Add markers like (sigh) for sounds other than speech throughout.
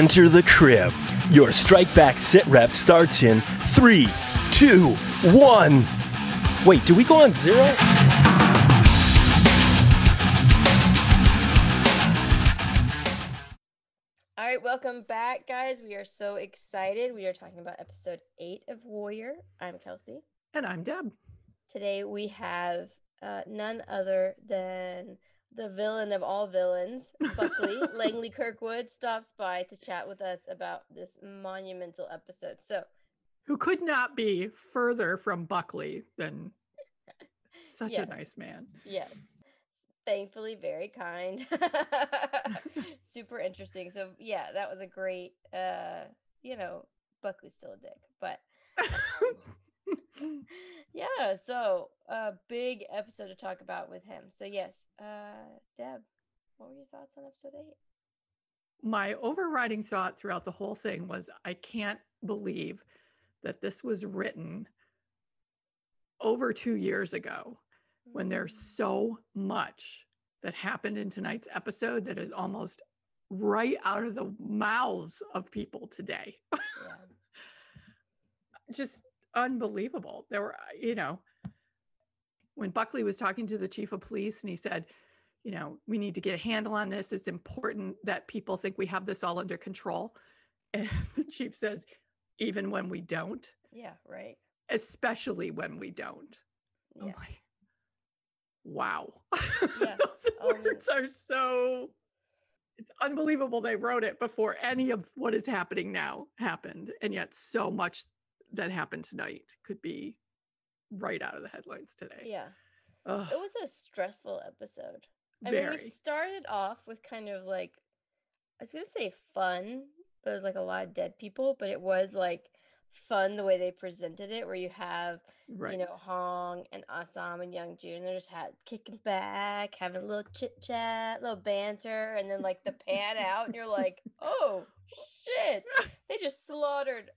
Enter the crib. Your strike back sit rep starts in three, two, one. Wait, do we go on zero? All right, welcome back, guys. We are so excited. We are talking about episode eight of Warrior. I'm Kelsey. And I'm Deb. Today we have uh, none other than the villain of all villains, Buckley (laughs) Langley Kirkwood, stops by to chat with us about this monumental episode. So, Who could not be further from Buckley than (laughs) such Yes. a nice man. yes, thankfully, very kind, (laughs) super interesting. So, yeah, that was a great, uh, you know, Buckley's still a dick, but (laughs) yeah, so a big episode to talk about with him. So yes, uh Deb, what were your thoughts on episode eight? My overriding thought throughout the whole thing was I can't believe that this was written over two years ago when there's Mm, so much that happened in tonight's episode that is almost right out of the mouths of people today. yeah. (laughs) just unbelievable. There were, uh, you know, when Buckley was talking to the chief of police and he said, you know, we need to get a handle on this. It's important that people think we have this all under control. (laughs) And the chief says, even when we don't, Yeah, right. especially when we don't. Yeah. I'm like, wow. Yeah. (laughs) Those Oh, words are so, it's unbelievable they wrote it before any of what is happening now happened. And yet so much that happened tonight could be right out of the headlines today. Yeah. Ugh, It was a stressful episode. I mean, very. we started off with kind of like I was gonna say fun, but it was like a lot of dead people, but it was like fun the way they presented it, where you have right. you know, Hong and Assam and Young Jun. They're just had kicking back, having a little chit chat, little banter, and then like the pan out, and you're like, oh shit, (laughs) they just slaughtered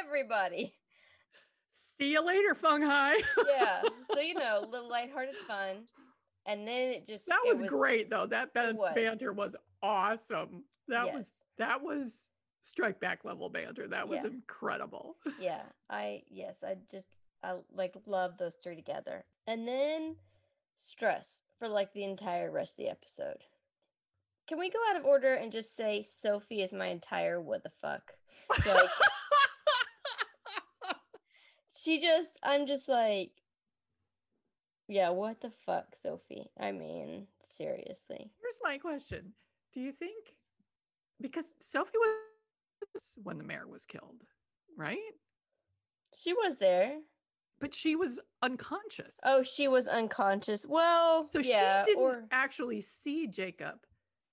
everybody. See you later, Fung Hai. (laughs) Yeah. So you know, little lighthearted fun, and then it just that it was, great though. That ban- was. banter was awesome. That was that was strike back level banter. That was Yeah. incredible. (laughs) Yeah, I yes, I just I like love those three together. And then stress for like the entire rest of the episode. Can we go out of order and just say Sophie is my entire what the fuck? (laughs) Like she just I'm just like yeah, what the fuck, Sophie? I mean, seriously. Here's my question. Do you think because Sophie was when the mayor was killed, right? She was there. But she was unconscious. Oh, she was unconscious. Well, so yeah, she didn't or actually see Jacob.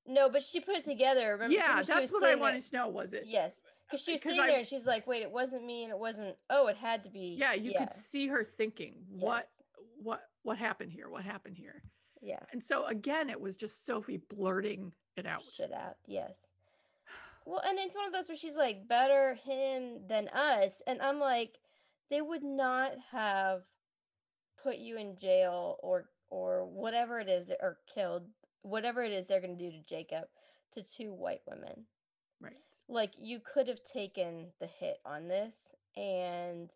no, but she put it together. Remember? yeah, that's what I wanted to know. Was it? Yes, because she was 'cause sitting I- there and she's like, "Wait, it wasn't me, and it wasn't. Oh, it had to be." Yeah, you could see her thinking, what yes, what what happened here? What happened here? Yeah, And so again, it was just Sophie blurting it out. shit out. Yes. (sighs) Well, and it's one of those where she's like, "Better him than us," and I'm like, they would not have put you in jail or or whatever it is, or killed whatever it is they're going to do to Jacob to two white women. Right. Like you could have taken the hit on this and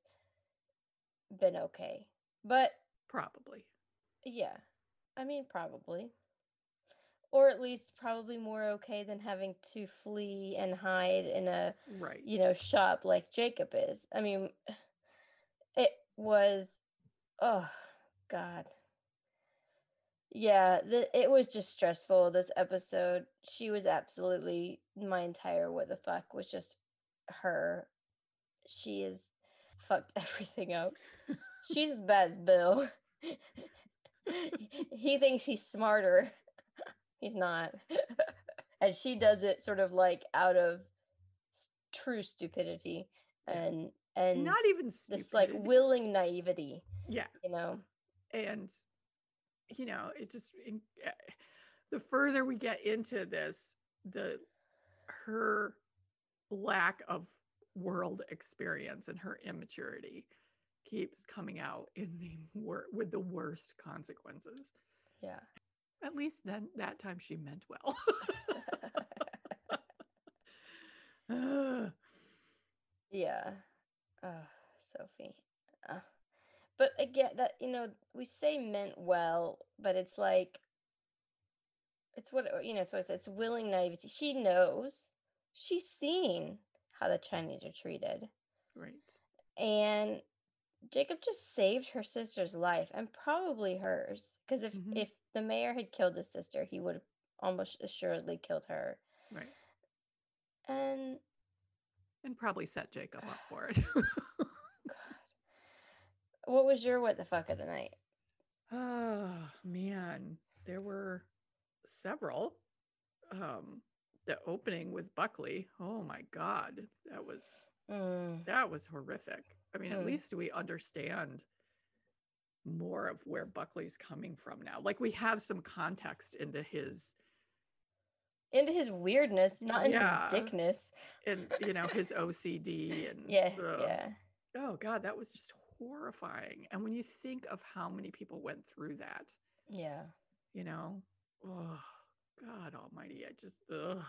been okay but Probably. yeah i mean probably or at least probably more okay than having to flee and hide in a Right. you know shop like jacob is i mean (sighs) it was oh god yeah the, it was just stressful this episode she was absolutely my entire what the fuck was just her. She is fucked (laughs) everything up. She's as bad as bill. (laughs) He thinks he's smarter. (laughs) He's not. And she does it sort of like out of s- true stupidity and and Not even this like willing naivety Yeah. you know? And you know, it just in, eh, the further we get into this, the her lack of world experience and her immaturity keeps coming out in the wor- with the worst consequences. yeah At least then that time she meant well. (laughs) (laughs) Yeah. Oh, Sophie. Uh, but again, that you know, we say meant well, but it's like it's what uh, you know. So it's it's willing naivety. She knows. She's seen how the Chinese are treated, Right. and Jacob just saved her sister's life and probably hers. Because if Mhm. if the mayor had killed his sister, he would have almost assuredly killed her. Right. And And probably set Jacob up (sighs) for it. (laughs) What was your what the fuck of the night? oh man. There were several. Um the opening with Buckley. Oh my god. That was Mm, that was horrific. I mean, at Mm. least we understand more of where Buckley's coming from now. Like we have some context into his into his weirdness, not into Yeah. his dickness. and you know his OCD and (laughs) Yeah, yeah. Oh god, that was just horrifying. And when you think of how many people went through that, Yeah. you know, oh God Almighty, I just ugh,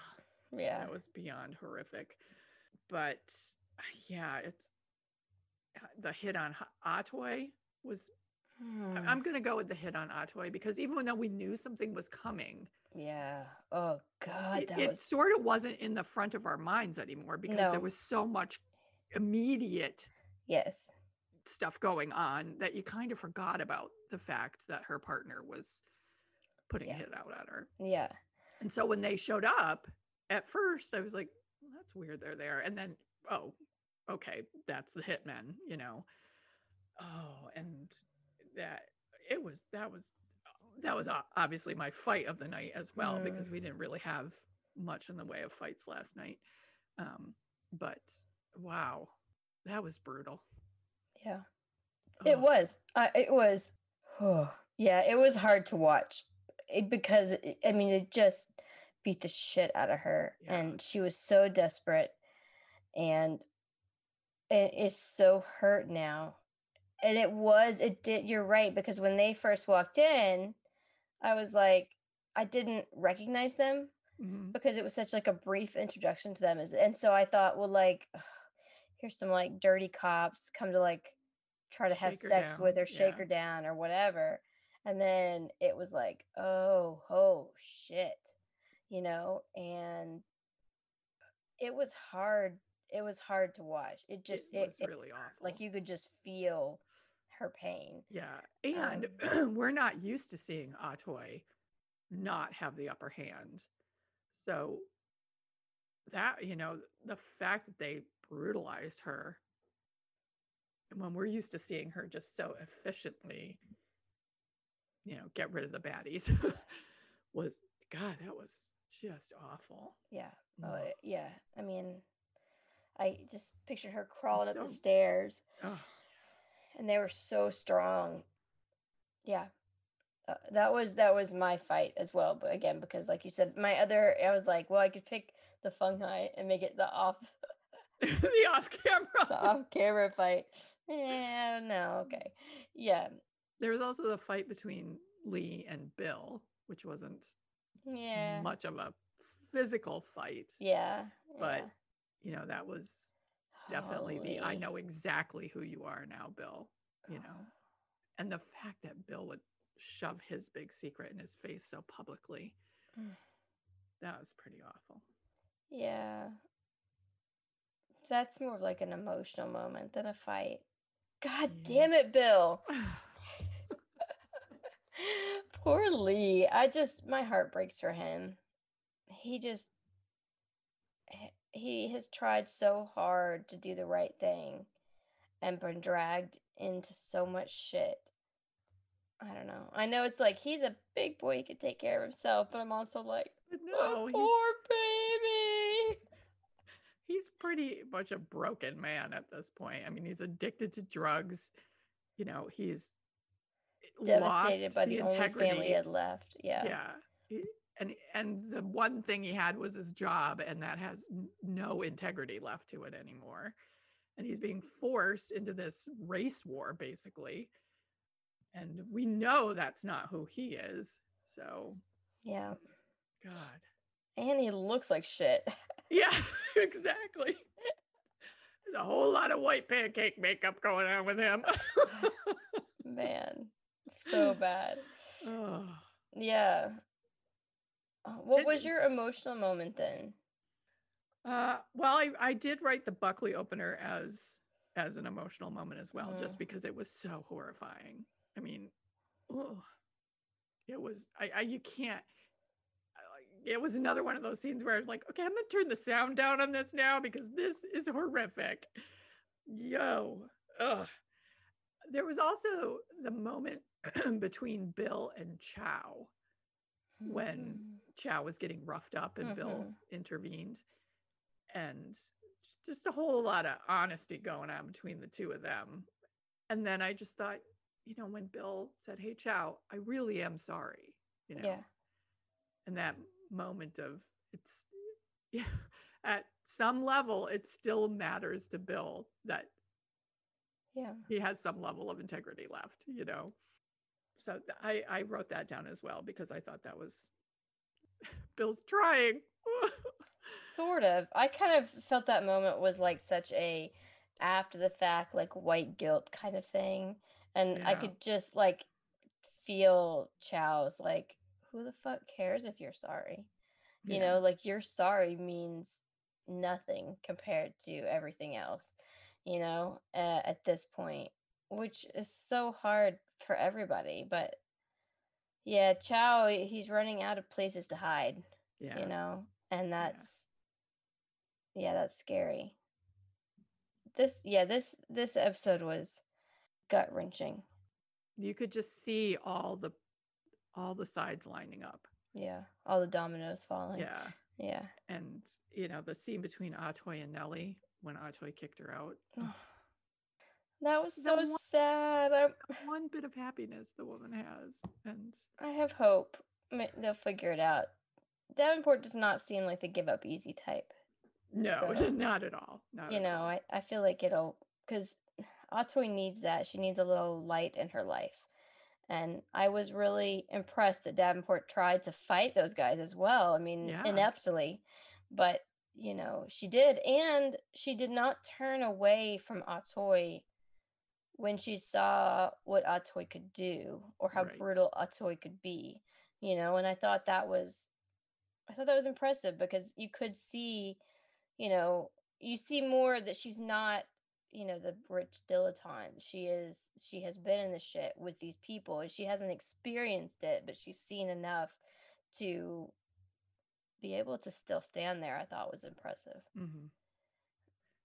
Yeah. that was beyond horrific. But yeah, it's uh, the hit on Atoy was. Hmm, I'm gonna go with the hit on Atoy because even though we knew something was coming, yeah. Oh god, it, that it was sort of wasn't in the front of our minds anymore because No. there was so much immediate yes. Stuff going on that you kind of forgot about the fact that her partner was putting Yeah. a hit out on her. Yeah. And so when they showed up, at first I was like, well, that's weird they're there. And then, oh, okay, that's the hitmen, you know. Oh, and that it was that was that was obviously my fight of the night as well Mm. because we didn't really have much in the way of fights last night. Um, but wow, that was brutal. Yeah. It Ugh. was. I it was. Oh, yeah, it was hard to watch it, because it, I mean it just beat the shit out of her, Yeah. and she was so desperate, and it is so hurt now. And it was. It did. You're right because when they first walked in, I was like, I didn't recognize them Mhm. because it was such like a brief introduction to them and so i thought well like here's some like dirty cops come to like try to have Shake her sex with her shake yeah. her down or whatever and then it was like oh oh shit you know and it was hard it was hard to watch it just it it, was it- really awful. like you could just feel her pain Yeah, and Um, (clears throat) we're not used to seeing Atoy not have the upper hand. So that, you know, the fact that they brutalized her and when we're used to seeing her just so efficiently, you know, get rid of the baddies (laughs) was God, that was just awful. yeah oh it- yeah i mean i just pictured her crawling up the stairs Ugh. and they were so strong. Yeah. Uh, that was that was my fight as well, but again because like you said my other I was like, well, I could pick the Fung Hai and make it the off (laughs) the off the camera. off camera fight. Yeah, no, okay. Yeah. There was also the fight between Lee and Bill, which wasn't Yeah. much of a physical fight, Yeah. but you know, that was definitely the I know exactly who you are now, Bill. You know, (sighs) and the fact that Bill would shove his big secret in his face so publicly, Mm. that was pretty awful. Yeah. That's more of like an emotional moment than a fight. God Yeah. damn it, Bill. (sighs) (laughs) Poor Lee. I just my heart breaks for him. He just he has tried so hard to do the right thing and been dragged into so much shit. I don't know. I know it's like he's a big boy, he could take care of himself, but I'm also like, but oh, poor baby. He's pretty much a broken man at this point. I mean, he's addicted to drugs. You know, he's Devastated lost by the, only family he had left. Yeah. yeah he- and and the one thing he had was his job and that has no integrity left to it anymore and he's being forced into this race war basically and we know that's not who he is so Yeah. god And he looks like shit. (laughs) Yeah, (laughs) exactly. There's a whole lot of white pancake makeup going on with him. (laughs) (sighs) Man, so bad. oh. Yeah. Uh, What It- was your emotional moment then? Uh, well, I, I did write the Buckley opener as as an emotional moment as well, just Mm. because it was so horrifying. I mean, oh, it was. I, I you can't. I- It was another one of those scenes where I'm like, okay, I'm gonna turn the sound down on this now because this is horrific. Yo, ugh. There was also the moment (clears throat) between Bill and Chao when Mm. Chao was getting roughed up and Bill Mhm. intervened. And just a whole lot of honesty going on between the two of them. And then I just thought, you know, when Bill said, Hey, Chao, I really am sorry, you know, Yeah. and that moment of it's, (laughs) yeah, at some level, it still matters to Bill that Yeah. he has some level of integrity left, you know. So I I wrote that down as well because I thought that was (laughs) Bill's trying. (laughs) Sort of. I kind of felt that moment was like such a after the fact, like white guilt kind of thing. And I could just like feel Chao's like, who the fuck cares if you're sorry? You Yeah. know, like your sorry means nothing compared to everything else, you know, uh, at this point, which is so hard for everybody. But yeah, Chao, he's running out of places to hide yeah. you know and that's yeah that's scary this yeah this this episode was gut wrenching You could just see all the all the sides lining up. yeah all the dominoes falling Yeah. yeah And you know, the scene between Atoy and Nellie when Atoy kicked her out. (sighs) that was so one- sad I, One bit of happiness the woman has. And I have hope they'll figure it out davenport does not seem like the give up easy type no, So, (laughs) not at all. Not you at know all. I, I feel like it'll because atoy needs that she needs a little light in her life and i was really impressed that davenport tried to fight those guys as well i mean Yeah. ineptly but you know she did and she did not turn away from atoy when she saw what atoy could do or how Right. brutal atoy could be you know and i thought that was i thought that was impressive because you could see you know you see more that she's not you know the rich dilettante she is she has been in the shit with these people and she hasn't experienced it but she's seen enough to be able to still stand there i thought was impressive hmm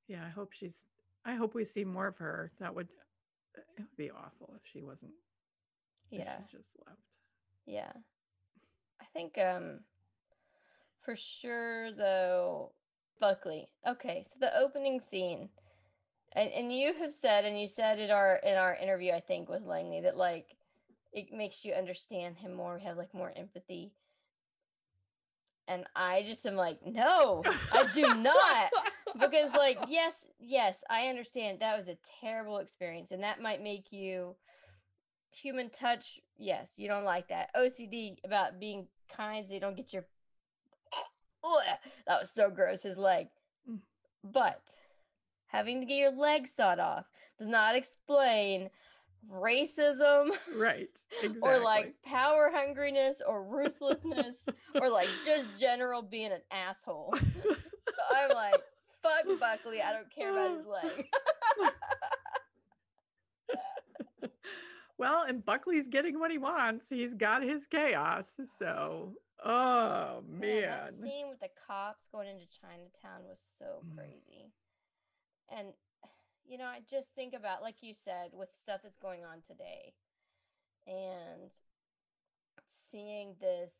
Yeah, I hope she's. I hope we see more of her. That would. It would be awful if she wasn't. yeah she just left. yeah i think um for sure though buckley okay so the opening scene and, and you have said and you said in our in our interview i think with langley that like it makes you understand him more have like more empathy. And i just am like no i do not. (laughs) Because like yes yes i understand that was a terrible experience and that might make you human touch. Yes you don't like that. Ocd about being kind so you don't get your Ugh, (sniffs) that was so gross his leg. Mm. but having to get your leg sawed off does not explain racism Right. (laughs) Exactly. or like power hungriness or ruthlessness or like just general being an asshole (laughs) so i'm like fuck buckley i don't care about his leg (laughs) well, and Buckley's getting what he wants. He's got his chaos. So, oh Man, man. that scene with the cops going into Chinatown was so Mm. crazy. And you know, I just think about like you said with stuff that's going on today and seeing this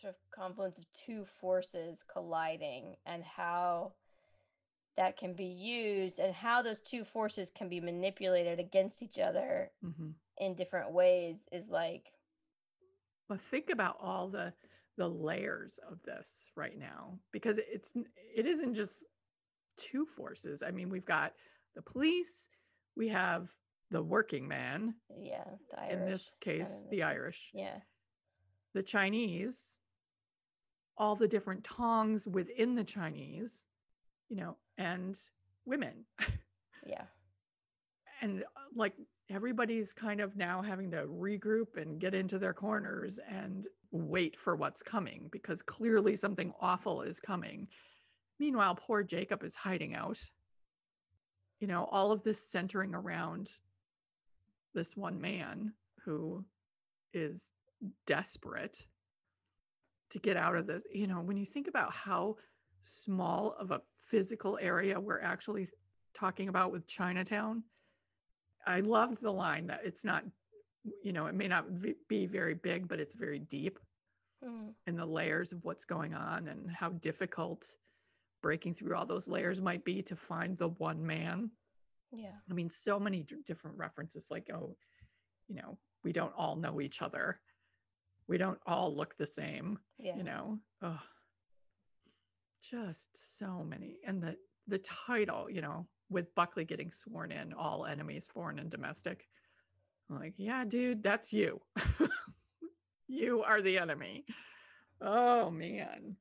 sort of confluence of two forces colliding and how that can be used and how those two forces can be manipulated against each other Mhm. in different ways is like Well, think about all the the layers of this right now because it's it isn't just two forces. I mean, we've got the police, we have the working man, yeah, the in this case, the Irish, yeah. the Chinese, all the different tongs within the Chinese, you know, and women. (laughs) Yeah. and uh, like everybody's kind of now having to regroup and get into their corners and wait for what's coming because clearly something awful is coming. Meanwhile, poor Jacob is hiding out. You know, all of this centering around this one man who is desperate to get out of this. You know, when you think about how small of a physical area we're actually talking about with Chinatown, I loved the line that it's not, you know, it may not be very big, but it's very deep Mm, in the layers of what's going on and how difficult breaking through all those layers might be to find the one man. yeah. I mean, so many d- different references like, oh, you know, we don't all know each other. We don't all look the same, Yeah. you know. Oh, just so many. And the the title, you know, with Buckley getting sworn in, all enemies, foreign and domestic. I'm like, yeah, dude, that's you. (laughs) you are the enemy. Oh man.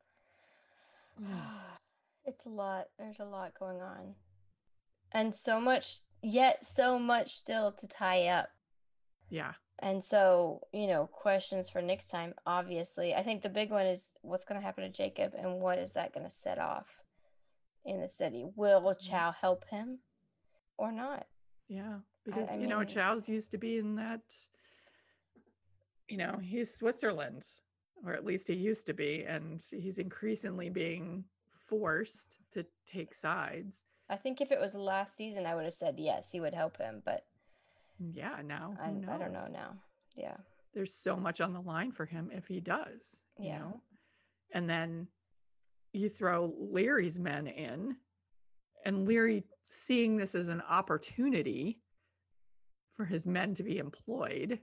(sighs) it's a lot. There's a lot going on. And so much, yet so much still to tie up. Yeah. And so, you know, questions for next time, obviously. I think the big one is what's going to happen to Jacob and what is that going to set off in the city? Will mm-hmm. Chao help him or not? Yeah, because I you know mean- Chao's used to be in that. You know, he's Switzerland, or at least he used to be, and he's increasingly being forced to take sides. I think if it was last season, I would have said yes, he would help him, but mm, Yeah, now I, I don't know now. Yeah. There's so much on the line for him if he does. You Yeah. know, and then you throw Leary's men in, and Leary seeing this as an opportunity for his men to be employed.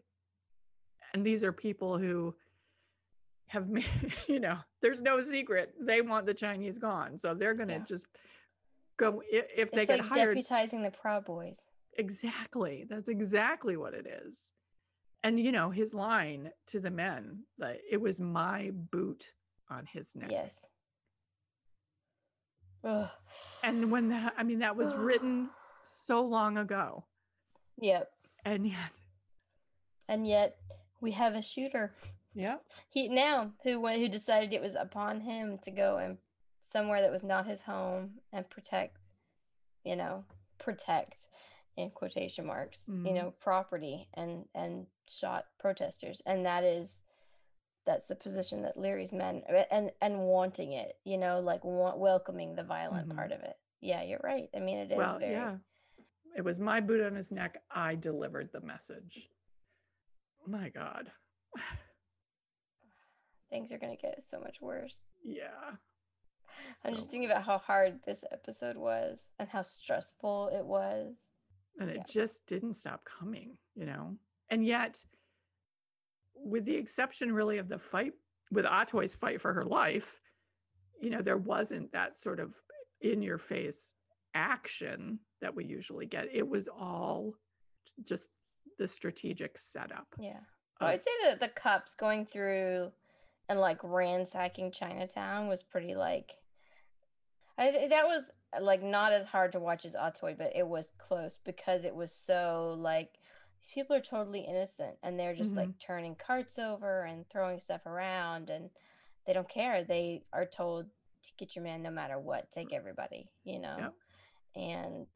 And these are people who have made, (laughs) you know, there's no secret. They want the Chinese gone. So they're going to Yeah. just go, i- if they get like hired. deputizing the Proud Boys. Exactly. That's exactly what it is. And, you know, his line to the men that it was my boot on his neck. Yes. Ugh. And when that, I mean, that was written (sighs) so long ago. Yep. And yet, And yet we have a shooter. Yeah. He now who went who decided it was upon him to go and somewhere that was not his home and protect, you know, protect in quotation marks, you Mhm. know, property and and shot protesters. And that is that's the position that Leary's men and and wanting it, you know, like welcoming the violent Mhm. part of it. Yeah, you're right. I mean, it is Well, very yeah. It was my boot on his neck. I delivered the message. My God. (sighs) (laughs) things are going to get so much worse. Yeah. I'm just thinking about how hard this episode was and how stressful it was. and it Yeah. just didn't stop coming you know and yet with the exception really of the fight with Atoy's fight for her life you know there wasn't that sort of in your face action that we usually get it was all just the strategic setup Yeah. Of- I'd say that the cups going through and like ransacking Chinatown was pretty like. I that was like not as hard to watch as Atoy, but it was close because it was so like these people are totally innocent and they're just like turning carts over and throwing stuff around and they don't care. They are told to get your man no matter what, take everybody, you know. And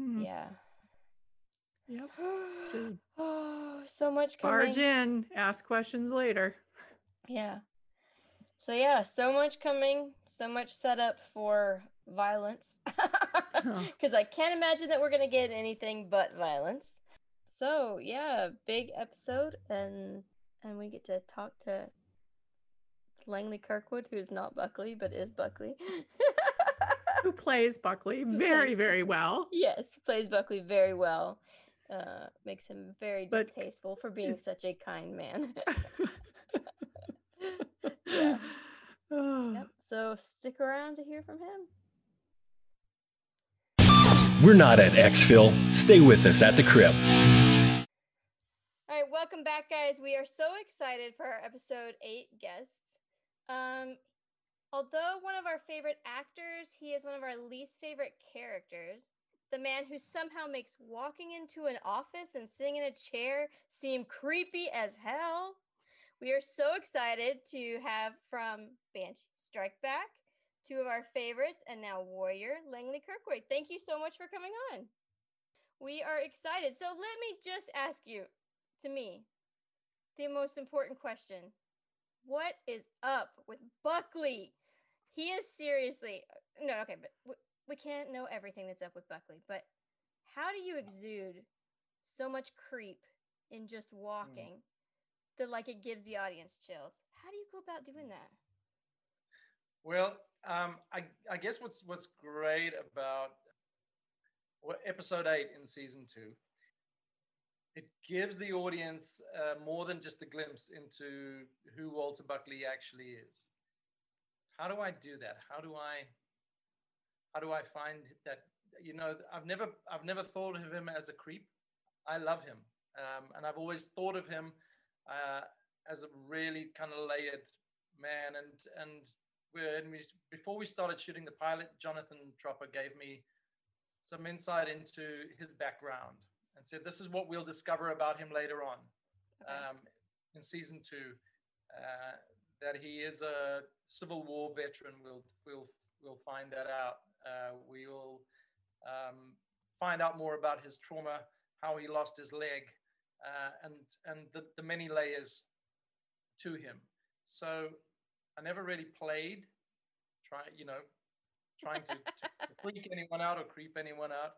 Hmm, yeah. yep (gasps) Just oh, so much coming. barge in ask questions later Yeah. So yeah, so much coming, so much setup for violence. (laughs) Because I can't imagine that we're gonna get anything but violence. So yeah, big episode, and and we get to talk to Langley Kirkwood, who is not Buckley but is Buckley. (laughs) who plays buckley very very well yes, plays Buckley very well. Uh, makes him very But distasteful for being is- such a kind man. (laughs) Yeah. Yep. (sighs) So stick around to hear from him. We're not at Xville. Stay with us at the crib. All right, welcome back, guys. We are so excited for our episode eight guests. Um, although one of our favorite actors, he is one of our least favorite characters. The man who somehow makes walking into an office and sitting in a chair seem creepy as hell. We are so excited to have from Banshee Strike Back, two of our favorites, and now Warrior Langley Kirkwood. Thank you so much for coming on. We are excited. So let me just ask you, to me, the most important question What is up with Buckley? He is seriously no, okay, but we, we can't know everything that's up with Buckley, but how do you exude so much creep in just walking mm. That like it gives the audience chills? How do you go about doing that? Well, um, I, I guess what's what's great about what, episode eight in season two, it gives the audience uh, more than just a glimpse into who Walter Buckley actually is. How do I do that? How do I how do I find that? You know, I've never I've never thought of him as a creep. I love him, um, and I've always thought of him uh, as a really kind of layered man. And and when we before we started shooting the pilot, Jonathan Tropper gave me some insight into his background and said, This is what we'll discover about him later on okay. um, in season two. Uh, that he is a Civil War veteran. We'll, we'll, we'll find that out. Uh, we will um, find out more about his trauma, how he lost his leg, uh, and, and the, the many layers to him. So I never really played, try, you know, trying to, to (laughs) freak anyone out or creep anyone out.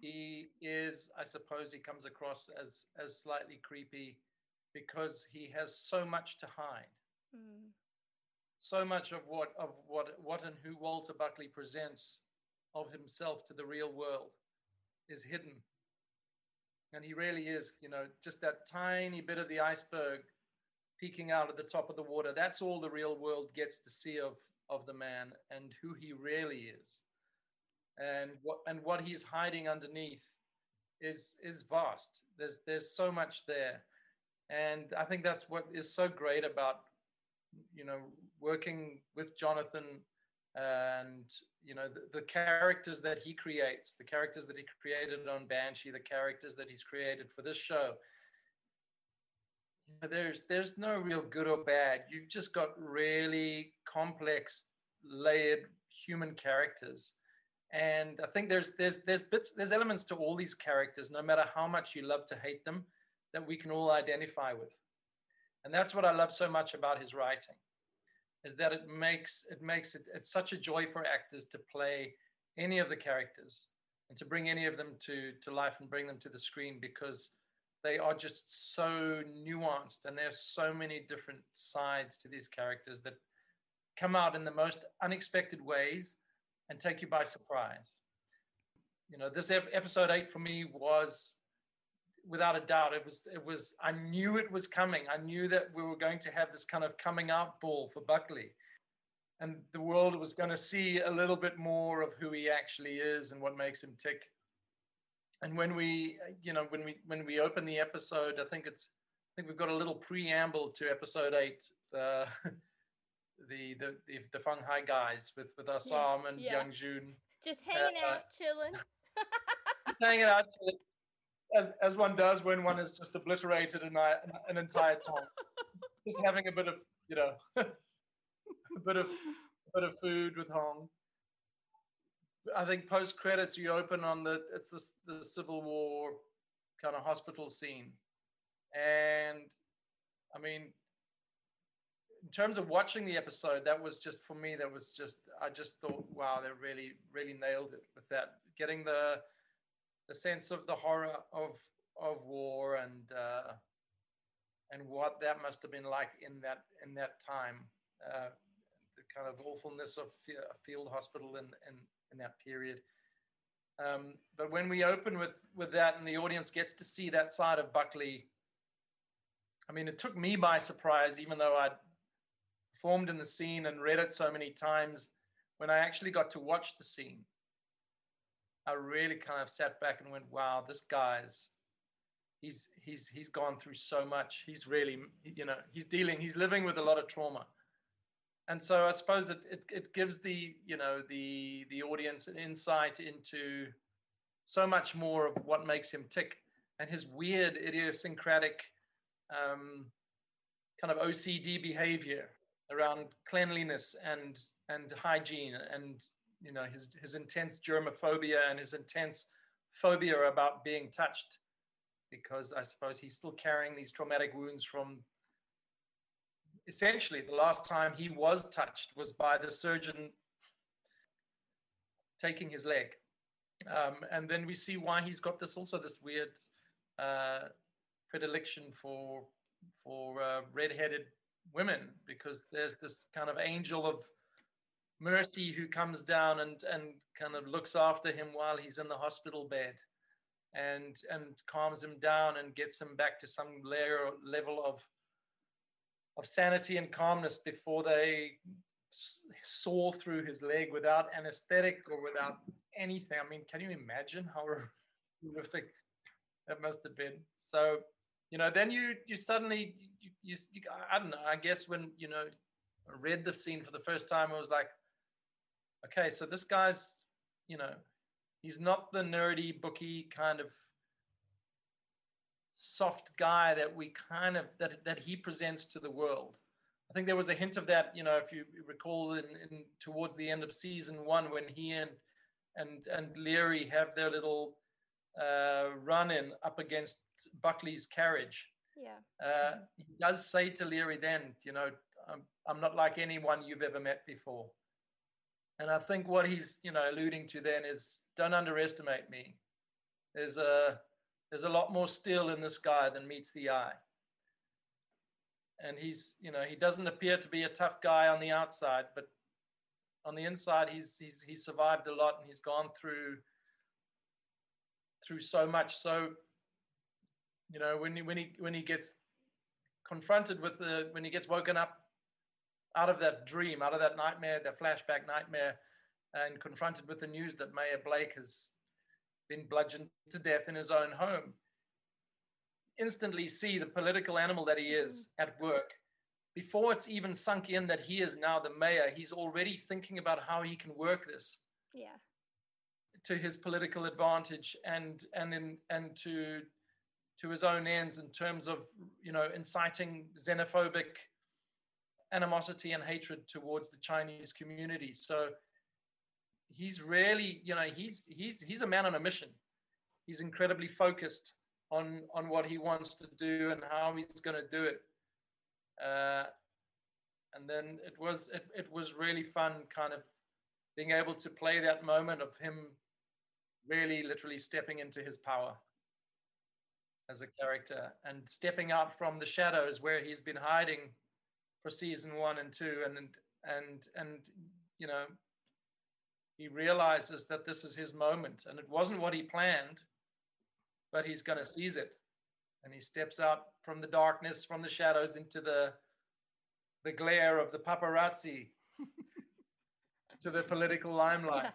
He is, I suppose, he comes across as as slightly creepy because he has so much to hide. Mm. So much of what of what what and who Walter Buckley presents of himself to the real world is hidden. And he really is, you know, just that tiny bit of the iceberg peeking out at the top of the water. That's all the real world gets to see of of the man and who he really is. And what and what he's hiding underneath is is vast. There's there's so much there. And i think that's what is so great about you know working with jonathan and you know the, the characters that he creates the characters that he created on banshee the characters that he's created for this show there's there's no real good or bad. You've just got really complex, layered human characters, and I think there's there's there's bits there's elements to all these characters, no matter how much you love to hate them, that we can all identify with, and that's what I love so much about his writing, is that it makes it makes it it's such a joy for actors to play any of the characters and to bring any of them to to life and bring them to the screen because they are just so nuanced and there's so many different sides to these characters that come out in the most unexpected ways and take you by surprise. You know this episode 8 for me was without a doubt it was it was i knew it was coming. I knew that we were going to have this kind of coming out ball for buckley. And the world was going to see a little bit more of who he actually is and what makes him tick. And when we you know when we when we open the episode i think it's i think we've got a little preamble to episode eight (laughs) the the the the, the fung hai guys with with assam yeah, and yeah. young jun just hanging uh, out chilling. (laughs) Hanging out as as one does when one has just obliterated an, an entire town (laughs) just having a bit of you know (laughs) a bit of a bit of food with hong. I think post credits you open on the it's the, the Civil War kind of hospital scene, and I mean, in terms of watching the episode, that was just for me. That was just I just thought, wow, they really really nailed it with that, getting the the sense of the horror of of war and uh, and what that must have been like in that in that time. Uh, the kind of awfulness of a field hospital in, in in that period. Um, but when we open with with that, and the audience gets to see that side of Buckley, I mean, it took me by surprise, even though I'd performed in the scene and read it so many times. When I actually got to watch the scene, I really kind of sat back and went, "Wow, this guy's." He's he's he's gone through so much. He's really, you know, he's dealing, he's living with a lot of trauma, and so I suppose that it, it gives the you know the the audience an insight into so much more of what makes him tick and his weird idiosyncratic um, kind of OCD behavior around cleanliness and and hygiene and you know his his intense germophobia and his intense phobia about being touched because I suppose he's still carrying these traumatic wounds from essentially the last time he was touched was by the surgeon taking his leg. Um, and then we see why he's got this also this weird uh, predilection for for uh, red-headed women because there's this kind of angel of mercy who comes down and and kind of looks after him while he's in the hospital bed and and calms him down and gets him back to some layer level of of sanity and calmness before they saw through his leg without anesthetic or without anything. I mean, can you imagine how horrific that must have been? So, you know, then you you suddenly you, you, I don't know. I guess when you know read the scene for the first time, I was like, okay, so this guy's you know he's not the nerdy bookie kind of soft guy that we kind of that that he presents to the world. I think there was a hint of that, you know, if you recall in, in towards the end of season one when he and and and Leary have their little uh, run in up against Buckley's carriage. Yeah. Uh, he does say to Leary then, you know, I'm, I'm not like anyone you've ever met before. And I think what he's, you know, alluding to then is don't underestimate me. There's a there's a lot more steel in this guy than meets the eye. And he's, you know, he doesn't appear to be a tough guy on the outside, but on the inside, he's he's he's survived a lot and he's gone through through so much. So, you know, when he when he when he gets confronted with the when he gets woken up out of that dream, out of that nightmare, that flashback nightmare, and confronted with the news that Mayor Blake has been bludgeoned to death in his own home. Instantly see the political animal that he is mm-hmm. at work. Before it's even sunk in that he is now the mayor, he's already thinking about how he can work this. Yeah. To his political advantage and and in and to to his own ends in terms of you know inciting xenophobic animosity and hatred towards the Chinese community. So he's really, you know, he's he's he's a man on a mission. He's incredibly focused on on what he wants to do and how he's going to do it. Uh, and then it was it, it was really fun, kind of being able to play that moment of him really literally stepping into his power as a character and stepping out from the shadows where he's been hiding for season one and two and and and you know he realizes that this is his moment and it wasn't what he planned, but he's going to seize it. And he steps out from the darkness, from the shadows into the, the glare of the paparazzi (laughs) to the political limelight. (laughs)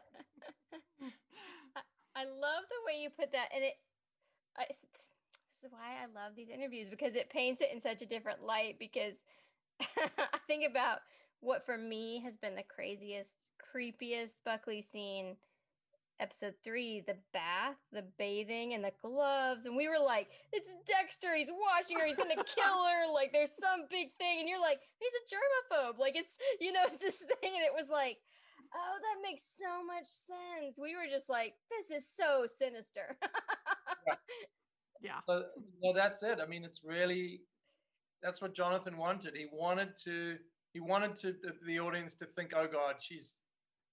I love the way you put that. And it, I, this is why I love these interviews because it paints it in such a different light. Because (laughs) I think about what for me has been the craziest creepiest Buckley scene episode three, the bath, the bathing, and the gloves. And we were like, it's Dexter. He's washing her. He's going to kill (laughs) her. Like, there's some big thing. And you're like, he's a germaphobe. Like, it's, you know, (laughs) it's this thing. And it was like, oh, that makes so much sense. We were just like, this is so sinister. yeah. yeah. So, well, that's it. I mean, it's really, that's what Jonathan wanted. He wanted to, he wanted to the, the audience to think, oh God, she's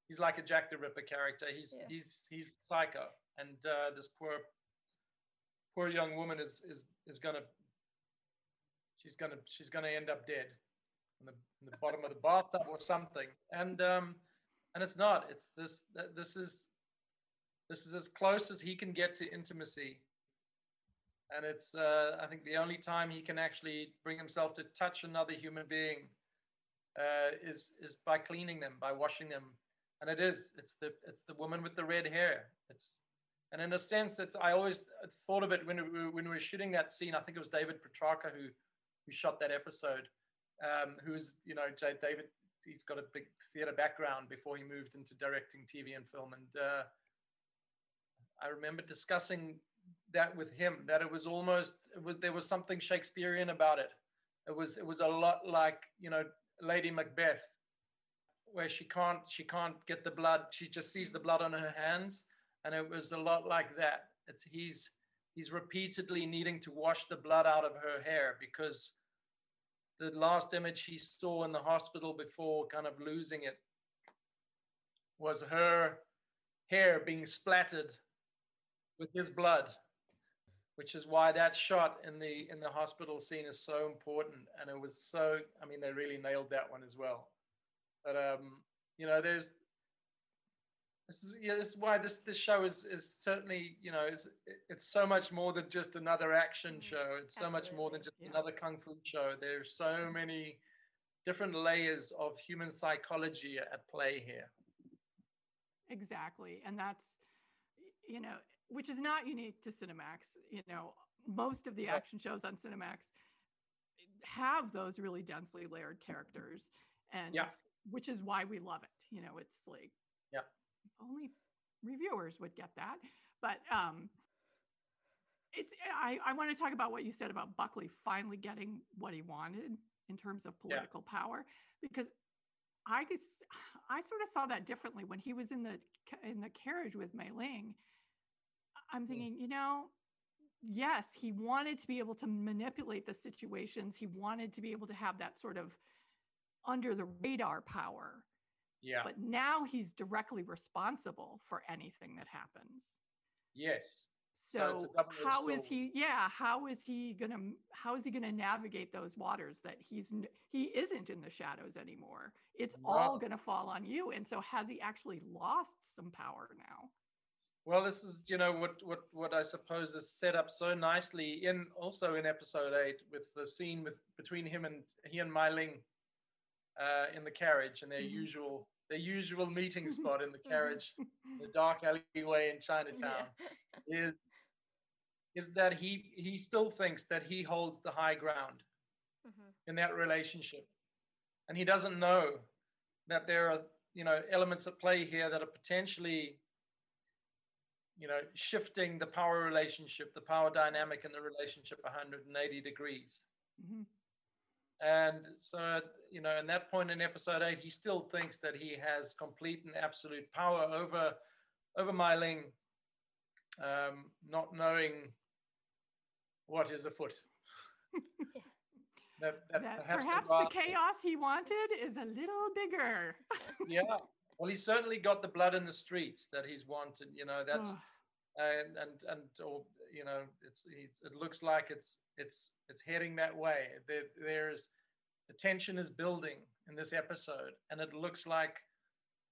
he's like a Jack the Ripper character. He's yeah. he's he's psycho, and uh, this poor poor young woman is is is gonna she's gonna she's gonna end up dead in the, in the bottom of the bathtub or something. And um, and it's not. It's this this is this is as close as he can get to intimacy. And it's uh, I think the only time he can actually bring himself to touch another human being uh, is is by cleaning them, by washing them, and it is it's the it's the woman with the red hair it's and in a sense it's i always thought of it when we, when we were shooting that scene i think it was david petrarca who who shot that episode um, who's you know david he's got a big theater background before he moved into directing TV and film. And uh, I remember discussing that with him that it was almost it was there was something Shakespearean about it. It was it was a lot like you know Lady Macbeth, where she can't she can't get the blood. She just sees the blood on her hands, and it was a lot like that. It's he's he's repeatedly needing to wash the blood out of her hair because the last image he saw in the hospital before kind of losing it was her hair being splattered with his blood which is why that shot in the in the hospital scene is so important and it was so i mean they really nailed that one as well but um you know there's this is yeah this is why this this show is is certainly you know it's it's so much more than just another action Mhm. show it's so much more than just Yeah. another kung fu show there's so many different layers of human psychology at play here Exactly. And that's, you know, which is not unique to Cinemax. You know, most of the action shows on Cinemax have those really densely layered characters. And Yeah. which is why we love it. You know, it's like, Yeah. only reviewers would get that. But um it's I, I want to talk about what you said about Buckley finally getting what he wanted in terms of political power because I guess I sort of saw that differently when he was in the in the carriage with Mai Ling. I'm hmm. thinking, you know, yes, he wanted to be able to manipulate the situations. He wanted to be able to have that sort of under the radar power. yeah But now he's directly responsible for anything that happens. yes So So, it's a double-edged how is he? Yeah, how is he gonna? How is he gonna navigate those waters that he's he isn't in the shadows anymore? It's all gonna fall on you. And so, has he actually lost some power now? Well, this is, you know, what what what I suppose is set up so nicely in also in episode eight with the scene with between him and he and Mai Ling uh, in the carriage and their Mhm. usual their usual meeting (laughs) spot in the Mhm. carriage, the dark alleyway in Chinatown, (laughs) is is that he he still thinks that he holds the high ground Mhm. in that relationship, and he doesn't know that there are you know elements at play here that are potentially you know shifting the power relationship the power dynamic in the relationship 180 degrees Mhm. And so you know in that point in episode 8 he still thinks that he has complete and absolute power over over Mai Ling um, not knowing what is afoot (laughs) that, that, That perhaps, perhaps, the, the chaos he wanted is a little bigger. yeah well he certainly got the blood in the streets that he's wanted you know that's Ugh. And and and or you know it's, it's it looks like it's it's it's heading that way. There, there's the tension is building in this episode and it looks like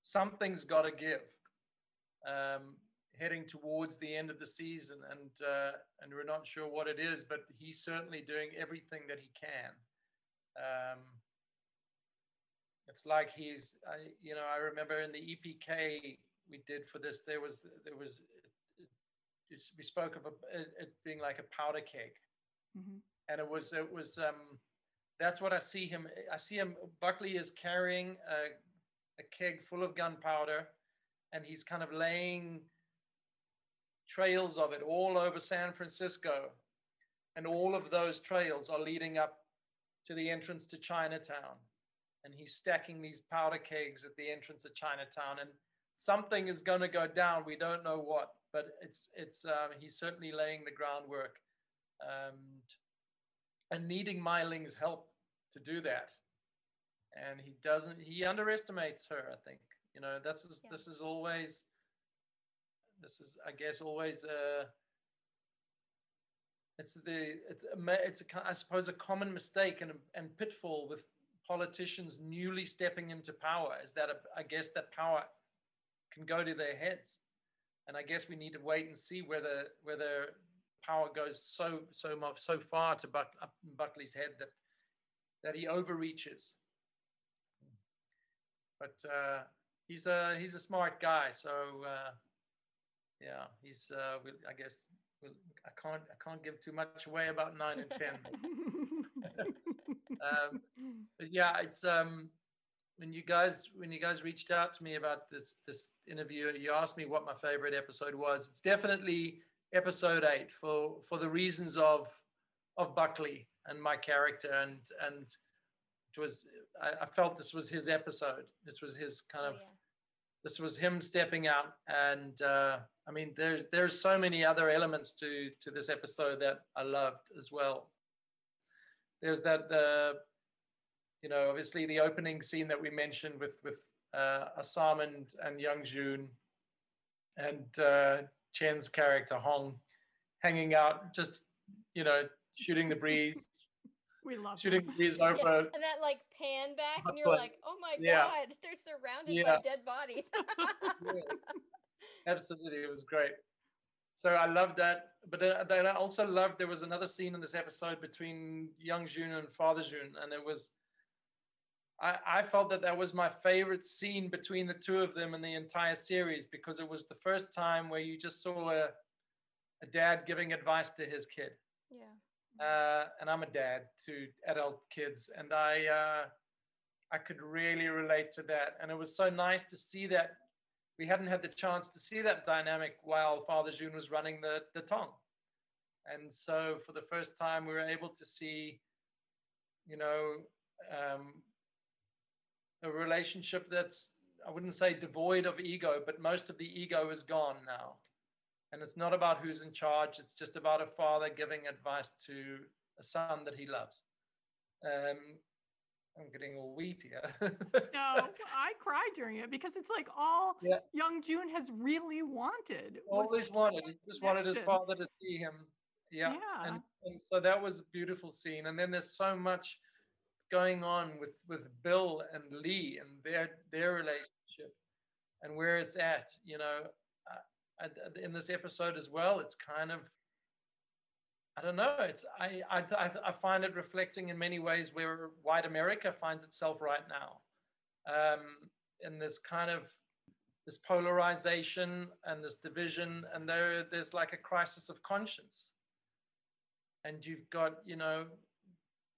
something's got to give um heading towards the end of the season and uh and we're not sure what it is but he's certainly doing everything that he can. Um it's like he's I, you know i remember in the epk we did for this there was there was we spoke of a, it, it being like a powder keg. Mhm. and it was it was um that's what i see him i see him buckley is carrying a, a keg full of gunpowder and he's kind of laying trails of it all over san francisco. And all of those trails are leading up to the entrance to chinatown. And he's stacking these powder kegs at the entrance of chinatown. And something is going to go down. We don't know what but it's it's um, he's certainly laying the groundwork um, and needing Mai Ling's help to do that. And he doesn't. He underestimates her. I think you know. This is Yeah. this is always. This is, I guess, always. Uh, it's the it's a, ma- it's a, I suppose a common mistake and and pitfall with politicians newly stepping into power is that I guess that power can go to their heads, and I guess we need to wait and see whether whether power goes so so much so far to Buck, up Buckley's head that that he overreaches. But uh, he's a he's a smart guy, so uh, yeah, he's uh, I guess I can't I can't give too much away about nine and ten. (laughs) (laughs) Um, but yeah, it's um, when you guys when you guys reached out to me about this this interview, you asked me what my favorite episode was. It's definitely episode eight for for the reasons of of Buckley and my character and and it was I, I felt this was his episode. This was his kind Oh, of yeah. this was him stepping out and uh, i mean there there's so many other elements to to this episode that i loved as well there's that the you know obviously the opening scene that we mentioned with with uh, Assam and and young jun and uh, chen's character hong hanging out just you know shooting the breeze (laughs) We love shooting them. the breeze Yeah, over and that like pan back, and you're But- like, "Oh my yeah. god, they're surrounded Yeah. by dead bodies." (laughs) Yeah. Absolutely, it was great. So I loved that, but uh, then I also loved there was another scene in this episode between Young Jun and Father Jun, and it was. I, I felt that that was my favorite scene between the two of them in the entire series because it was the first time where you just saw a, a dad giving advice to his kid. Yeah. uh, and I'm a dad to adult kids, and I uh, I could really relate to that, and it was so nice to see that we hadn't had the chance to see that dynamic while Father Jun was running the the tong, and so for the first time we were able to see, you know, um, a relationship that's I wouldn't say devoid of ego, but most of the ego is gone now. And it's not about who's in charge. It's just about a father giving advice to a son that he loves. Um, I'm getting all weepy. (laughs) No, I cried during it because it's like all Yeah. Young Jun has really wanted. Always wanted. He just wanted his father to see him. Yeah. Yeah. And, and so that was a beautiful scene. And then there's so much going on with with Bill and Lee and their their relationship and where it's at. You know, uh, in this episode as well, it's kind of I don't know. It's I, I I I find it reflecting in many ways where white America finds itself right now, um, in this kind of this polarization and this division, and there there's like a crisis of conscience. And you've got you know,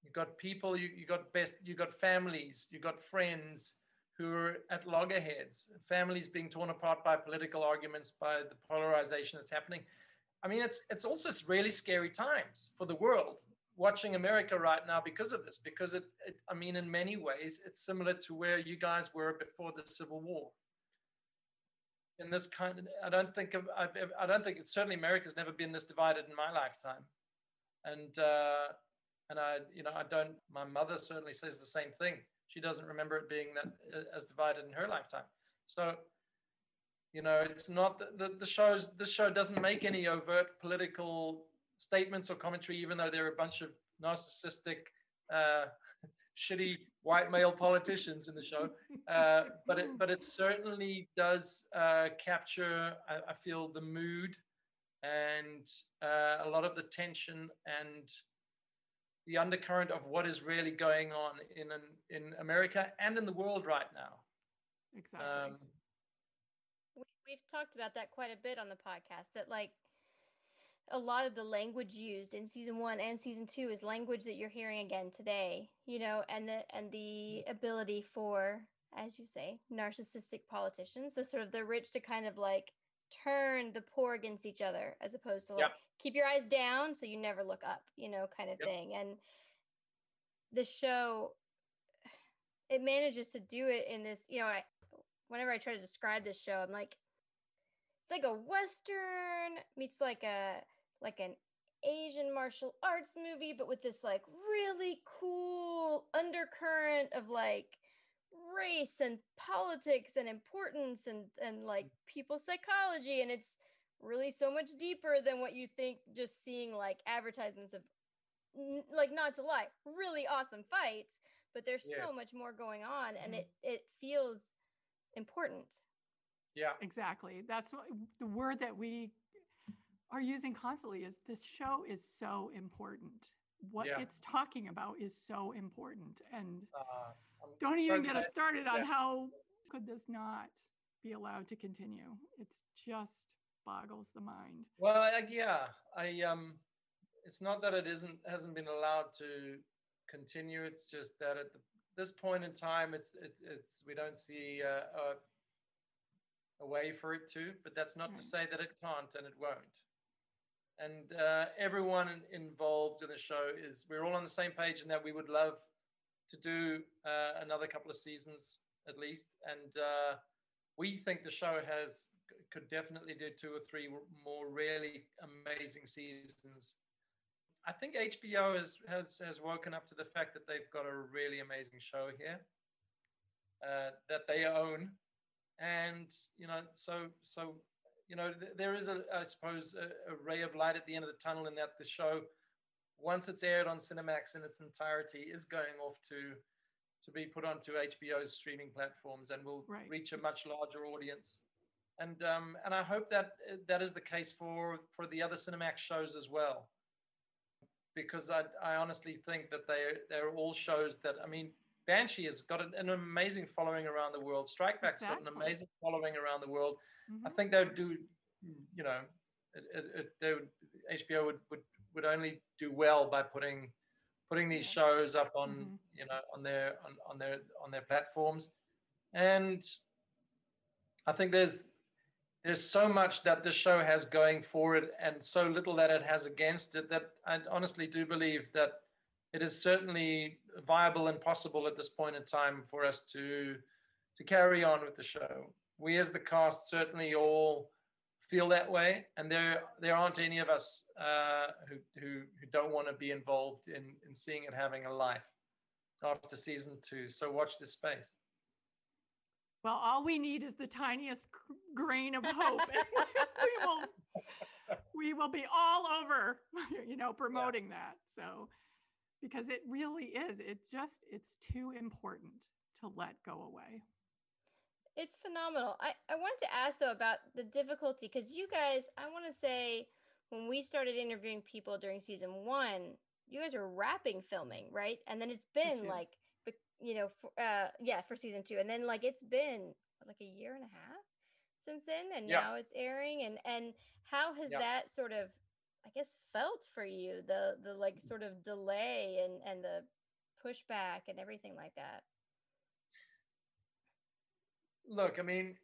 you've got people, you you got best, you got families, you got friends who are at loggerheads, families being torn apart by political arguments, by the polarization that's happening. I mean, it's it's also really scary times for the world watching America right now because of this. Because it, it, I mean, in many ways, it's similar to where you guys were before the Civil War. In this kind, of, I don't think of, I've, I don't think it's certainly America's never been this divided in my lifetime, and uh, and I, you know, I don't. My mother certainly says the same thing. She doesn't remember it being that uh, as divided in her lifetime. So you know it's not the, the, the shows the show doesn't make any overt political statements or commentary even though there are a bunch of narcissistic uh, (laughs) shitty white male politicians in the show (laughs) uh, but it but it certainly does uh, capture I, I feel the mood and uh, a lot of the tension and the undercurrent of what is really going on in an, in America and in the world right now exactly. um, we, we've talked about that quite a bit on the podcast that like a lot of the language used in season one and season two is language that you're hearing again today you know and the and the ability for as you say narcissistic politicians the sort of the rich to kind of like turn the poor against each other as opposed to like Yep. Keep your eyes down so you never look up you know kind of Yep. thing. And the show it manages to do it in this you know I, whenever I try to describe this show, I'm like, it's like a western meets like a like an Asian martial arts movie, but with this like really cool undercurrent of like race and politics and importance and and like mm. people psychology, and it's really so much deeper than what you think just seeing like advertisements of like not to lie really awesome fights but there's so much more going on and Mhm. it it feels important yeah Exactly. That's what, the word that we are using constantly is this show is so important. What Yeah. it's talking about is so important. And uh, don't even get us started on yeah. how could this not be allowed to continue? It's just boggles the mind. Well, I, yeah, I um, it's not that it isn't hasn't been allowed to continue. It's just that at the, this point in time, it's it's, it's we don't see uh, a, a way for it to. But that's not to say that it can't and it won't. And uh, everyone involved in the show is we're all on the same page in that we would love to do uh, another couple of seasons at least. And uh, we think the show has could definitely do two or three more really amazing seasons. I think HBO has has has woken up to the fact that they've got a really amazing show here uh, that they own, and you know, so so you know, th- there is a I suppose a, a ray of light at the end of the tunnel in that the show, once it's aired on Cinemax in its entirety, is going off to to be put onto HBO's streaming platforms and will Right. reach a much larger audience. And um, and I hope that that is the case for for the other Cinemax shows as well because I, I honestly think that they they're all shows that I mean Banshee has got an, an amazing following around the world. Strikeback's got an amazing following around the world. I Mhm. think they would do, you know, it, it, it, they would, HBO would, would would only do well by putting putting these shows up on Mhm. you know on their on, on their on their platforms, and I think there's there's so much that the show has going for it and so little that it has against it that I honestly do believe that it is certainly viable and possible at this point in time for us to to carry on with the show. We as the cast certainly all feel that way, and there there aren't any of us uh, who, who who don't want to be involved in in seeing it having a life after season two. So watch this space. Well, all we need is the tiniest grain of hope. and (laughs) we will we will be all over, (laughs) you know, promoting that. So because it really is. It just it's too important to let go away. It's phenomenal. I, I wanted to ask though about the difficulty because you guys, I want to say when we started interviewing people during season one, you guys were wrapping filming, right? And then it's been like, you know, for, uh, yeah, for season two, and then like it's been like a year and a half since then, and Yeah. now it's airing. And and how has Yeah. that sort of, I guess, felt for you? The the like sort of delay and and the pushback and everything like that. look i mean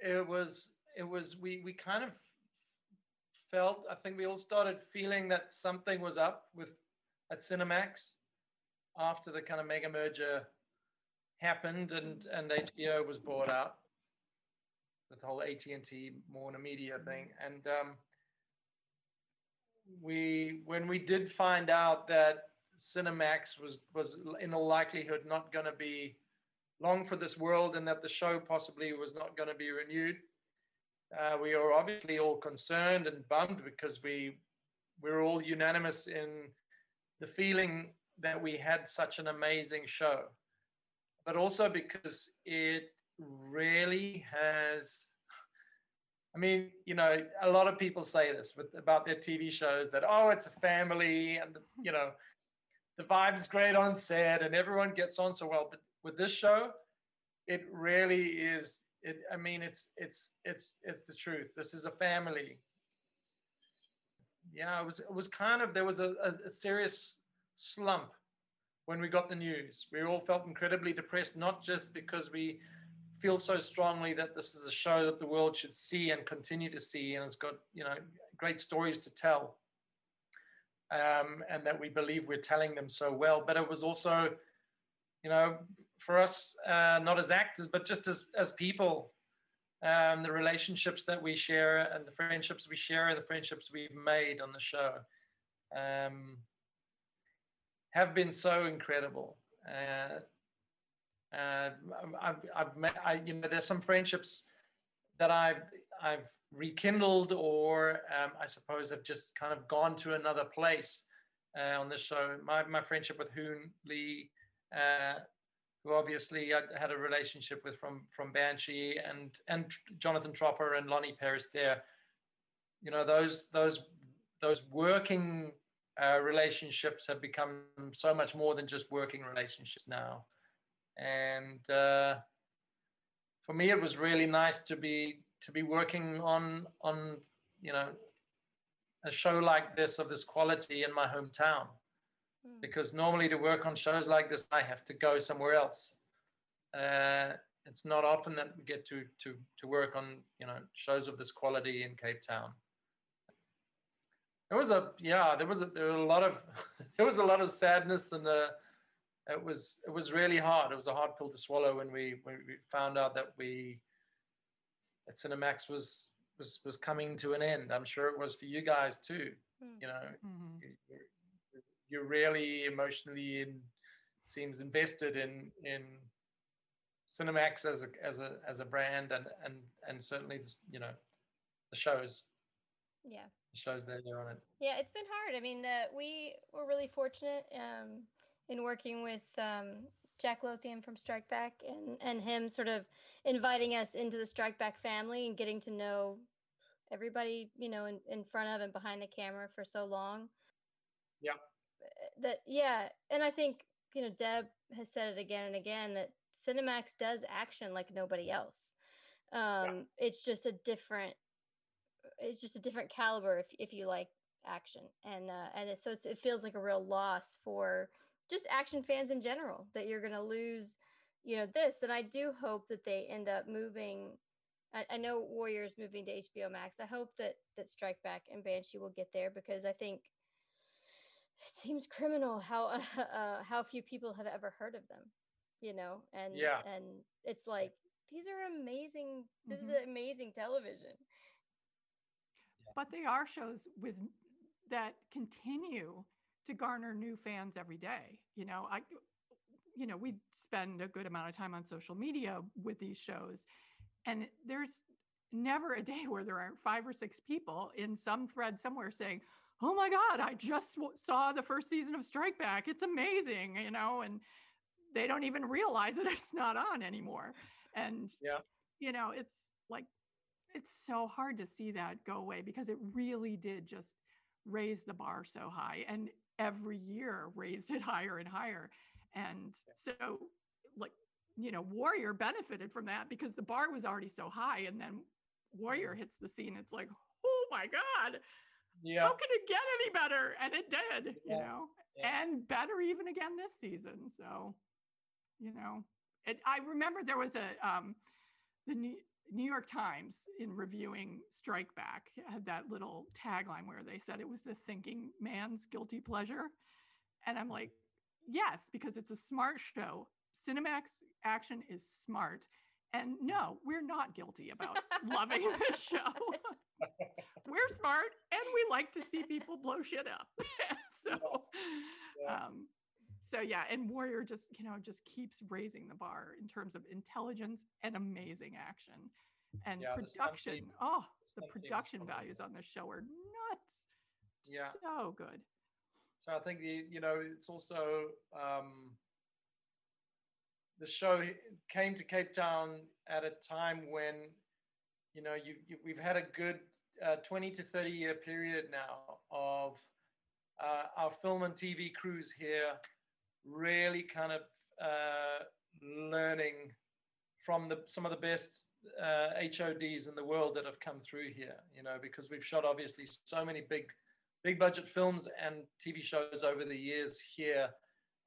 it was it was we we kind of felt i think we all started feeling that something was up with at cinemax after the kind of mega merger happened and and hbo was bought out with the whole at&t warner media thing and um we when we did find out that cinemax was was in all likelihood not going to be long for this world and that the show possibly was not going to be renewed. Uh, we are obviously all concerned and bummed because we we're all unanimous in the feeling that we had such an amazing show, but also because it really has. I mean, you know, a lot of people say this with about their TV shows that oh, it's a family and you know, the vibe's great on set and everyone gets on so well, but with this show it really is it i mean it's it's it's it's the truth this is a family yeah it was it was kind of there was a, a, a serious slump when we got the news. We all felt incredibly depressed not just because we feel so strongly that this is a show that the world should see and continue to see and it's got you know great stories to tell um, and that we believe we're telling them so well. But it was also you know, for us, uh, not as actors, but just as, as people, um, the relationships that we share and the friendships we share the friendships we've made on the show. Um, have been so incredible. Uh, uh, I've, I've met, I, you know, there's some friendships that I've, I've rekindled or um, I suppose have just kind of gone to another place uh, on this show. My, my friendship with Hoon Lee, uh, who obviously I had a relationship with from from Banshee and and Jonathan Tropper and Loni Peristere. You know those those those working uh, relationships have become so much more than just working relationships now, and uh, for me it was really nice to be to be working on on you know a show like this of this quality in my hometown Hmm. because normally to work on shows like this, I have to go somewhere else. Uh, it's not often that we get to to to work on you know shows of this quality in Cape Town. There was a yeah, there was a, there were a lot of (laughs) there was a lot of sadness and uh, it was it was really hard. It was a hard pill to swallow when we when we found out that we that Cinemax was was was coming to an end. I'm sure it was for you guys too. Hmm. You know, Mhm. you- you're, you're really emotionally in, seems invested in in Cinemax as a as a as a brand and and and certainly this, you know the shows Yeah. the shows that you're on it. Yeah, it's been hard. I mean, uh, we were really fortunate um, in working with um, Jack Lothian from Strike Back and, and him sort of inviting us into the Strike Back family and getting to know everybody, you know, in, in front of and behind the camera for so long. Yeah. Uh, That, yeah. And I think, you know, Deb has said it again and again that Cinemax does action like nobody else. Um, It's just a different it's just a different caliber if if you like action. And uh and it, so it's, it feels like a real loss for just action fans in general that you're going to lose you know this. And i do hope that they end up moving I, I know warriors moving to hbo max. I hope that that strike back and banshee will get there because i think it seems criminal how (laughs) uh, how few people have ever heard of them you know? And Yeah. and it's like these are amazing this Mhm. is amazing television but they are shows with that continue to garner new fans every day you know? I you know we spend a good amount of time on social media with these shows and there's never a day (laughs) where there aren't five or six people in some thread somewhere saying oh my god i just w- saw the first season of strike back. It's amazing you know? And they don't even realize that it's not on anymore. And Yeah. you know it's like it's so hard to see that go away because it really did just raise the bar so high and every year raised it (laughs) higher and higher. And so like you know warrior benefited from that because the bar was already so high and then warrior hits the scene it's like oh my god Yeah, how can it get any better? And it did you know Yeah. and better even again this season so you know. It, i remember there was a um the new, new york times in reviewing strike back had that little tagline where they said it was the thinking man's guilty pleasure. And i'm like yes because it's a smart show. Cinemax action is smart. And no we're not guilty about (laughs) loving this show. We're smart and we like to see people blow shit up. (laughs) So Yeah. um so yeah and warrior just you know just keeps raising the bar in terms of intelligence and amazing action and Yeah, the production. team- oh the the stunt team is production values on this show are nuts. Yeah. so good. So I think the you know it's also um, the show came to Cape Town at a time when you know you, you we've had a good uh, 20 to 30 year period now of uh, our film and TV crews here really kind of uh, learning from the some of the best uh, HODs in the world that have come through here. You know because we've shot obviously so many big big budget films and TV shows over the years here.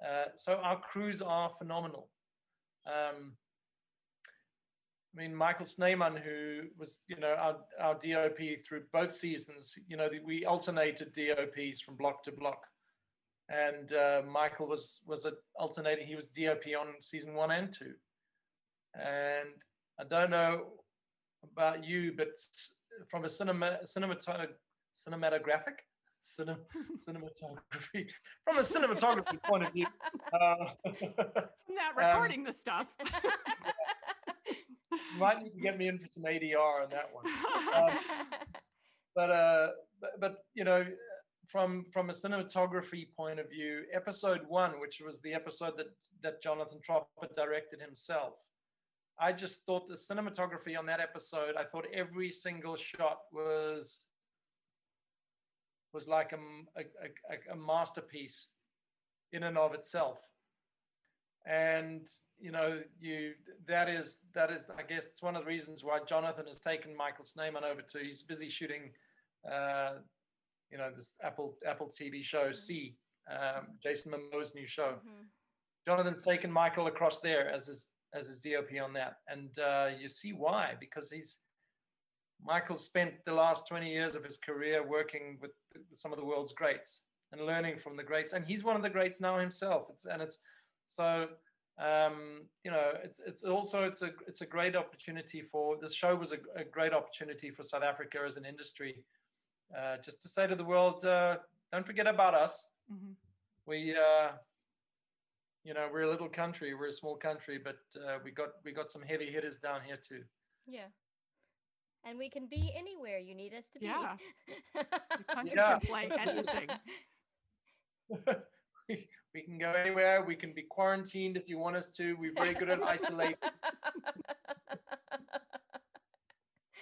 Uh, so our crews are phenomenal. Um, I mean, Michael Sneyman, who was, you know, our, our DOP through both seasons, you know, we alternated DOPs from block to block. And uh, Michael was was a alternating. He was DOP on season one and two. And I don't know about you, but from a cinema cinematog- cinematographic cinem, (laughs) cinematography from a cinematography point of view. Uh, i'm not (laughs) Um, recording the stuff (laughs) you might need to get me in for some ADR on that one. Um, but uh, but, but you know, from from a cinematography point of view, episode one, which was the episode that that Jonathan Tropper directed himself, I just thought the cinematography on that episode, I thought every single shot was was like a a a masterpiece in and of itself. And you know you that is that is i guess it's one of the reasons why jonathan has taken michael sneyman over to he's busy shooting uh you know this apple apple tv show c um, Jason Momoa's new show. Mhm. Jonathan's taken Michael across there as his as his DOP on that, and uh, you see why because he's Michael spent the last 20 years of his career working with, with some of the world's greats and learning from the greats, and he's one of the greats now himself. It's, and it's so um, you know it's it's also it's a it's a great opportunity for this show was a, a great opportunity for South Africa as an industry, uh, just to say to the world, uh, don't forget about us. Mhm. We uh, you know we're a little country we're a small country but uh, we got we got some heavy hitters down here too Yeah. And we can be anywhere you need us to be. Yeah. (laughs) The country Yeah. can play anything. (laughs) we, we can go anywhere we can be quarantined if you want us to we're very good at (laughs) isolate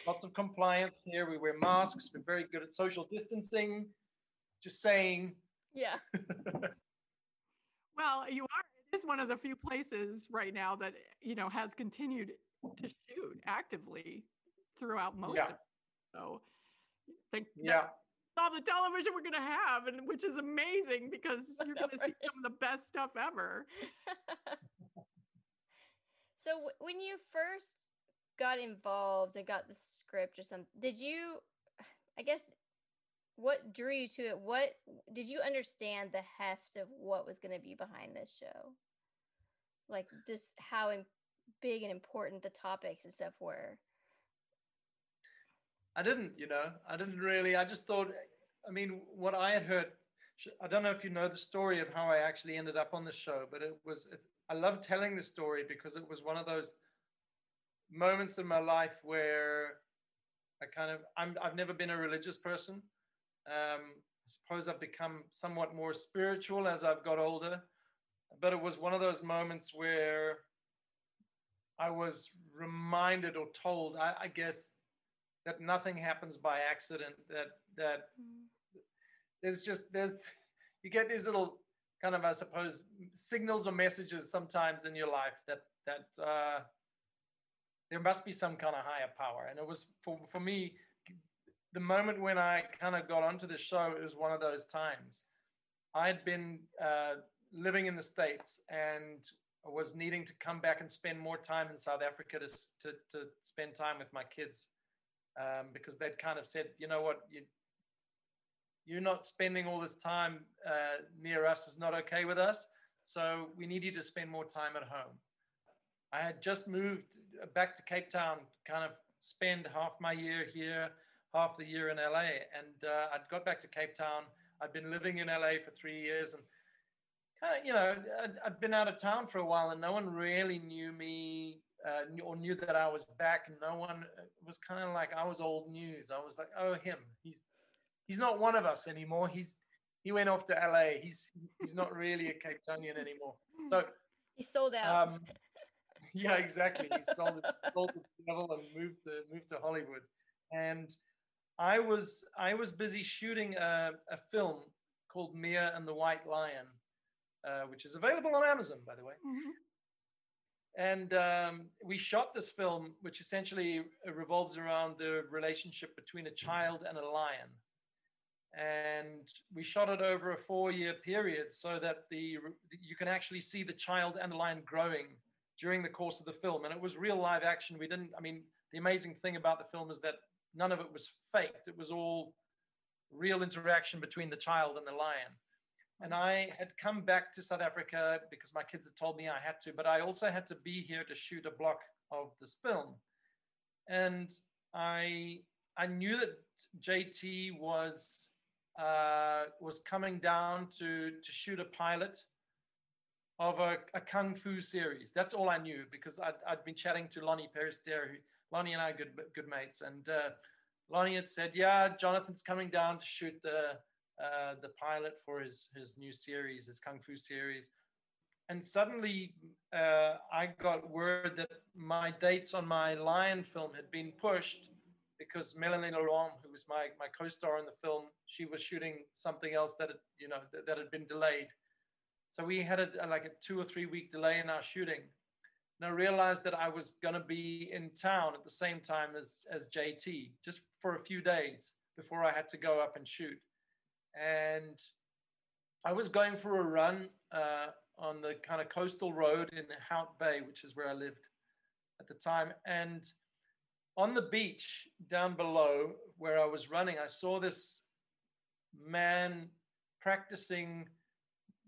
lots of compliance here we wear masks we're very good at social distancing just saying yeah. (laughs) Well, you are. It is one of the few places right now that you know has continued to shoot actively throughout most Yeah. of it. So, think yeah all the television we're going to have, and which is amazing because (laughs) you're going to see some of the best stuff ever. (laughs) so w- when you first got involved and got the script or something, did you? I guess what drew you to it? What did you understand the heft of what was going to be behind this show? Like just how big and important the topics and stuff were. I didn't, you know, I didn't really. I just thought, I mean, what I had heard. I don't know if you know the story of how I actually ended up on the show, but it was. It, I love telling the story because it was one of those moments in my life where I kind of. I'm. I've never been a religious person. Um, I suppose I've become somewhat more spiritual as I've got older, but it was one of those moments where I was reminded or told. I, I guess that nothing happens by accident that that there's just there's (laughs) you get these little kind of i suppose signals or messages sometimes in your life that that uh there must be some kind of higher power and it was for for me the moment when i kind of got onto the show it was one of those times i had been uh living in the states and was needing to come back and spend more time in south africa to to, to spend time with my kids um, because they'd kind of said, you know what, you, you're not spending all this time uh, near us is not okay with us. So we need you to spend more time at home. I had just moved back to Cape Town, kind of spend half my year here, half the year in LA. And uh, I'd got back to Cape Town. I'd been living in LA for three years and kind of, you know, I'd, I'd been out of town for a while and no one really knew me uh, or knew that I was back. And no one was kind of like I was old news. I was like, oh, him. He's he's not one of us anymore. He's he went off to LA. He's he's not really a Cape Townian anymore. So He sold out. um, yeah, exactly. He sold it, (laughs) sold the devil and moved to moved to Hollywood. And I was I was busy shooting a, a film called Mia and the White Lion, uh, which is available on Amazon, by the way. Mhm. And um, we shot this film, which essentially revolves around the relationship between a child and a lion. And we shot it over a four-year period so that the you can actually see the child and the lion growing during the course of the film. And it was real live action. We didn't. I mean, the amazing thing about the film is that none of it was faked. It was all real interaction between the child and the lion. And I had come back to South Africa because my kids had told me I had to, but I also had to be here to shoot a block of this film. And I I knew that JT was uh, was coming down to to shoot a pilot of a, a kung fu series. That's all I knew because I'd, I'd been chatting to Loni Peristere, who Loni and I are good good mates, and uh, Loni had said, "Yeah, Jonathan's coming down to shoot the uh, the pilot for his his new series, his kung fu series." And suddenly, uh, I got word that my dates on my Lion film had been pushed because Melanie Laurent, who was my my co-star in the film, she was shooting something else that had, you know that, that had been delayed. So we had a, like a two or three week delay in our shooting. And I realized that I was going to be in town at the same time as, as JT, just for a few days before I had to go up and shoot. And I was going for a run uh, on the kind of coastal road in Hout Bay, which is where I lived at the time. And on the beach down below where I was running, I saw this man practicing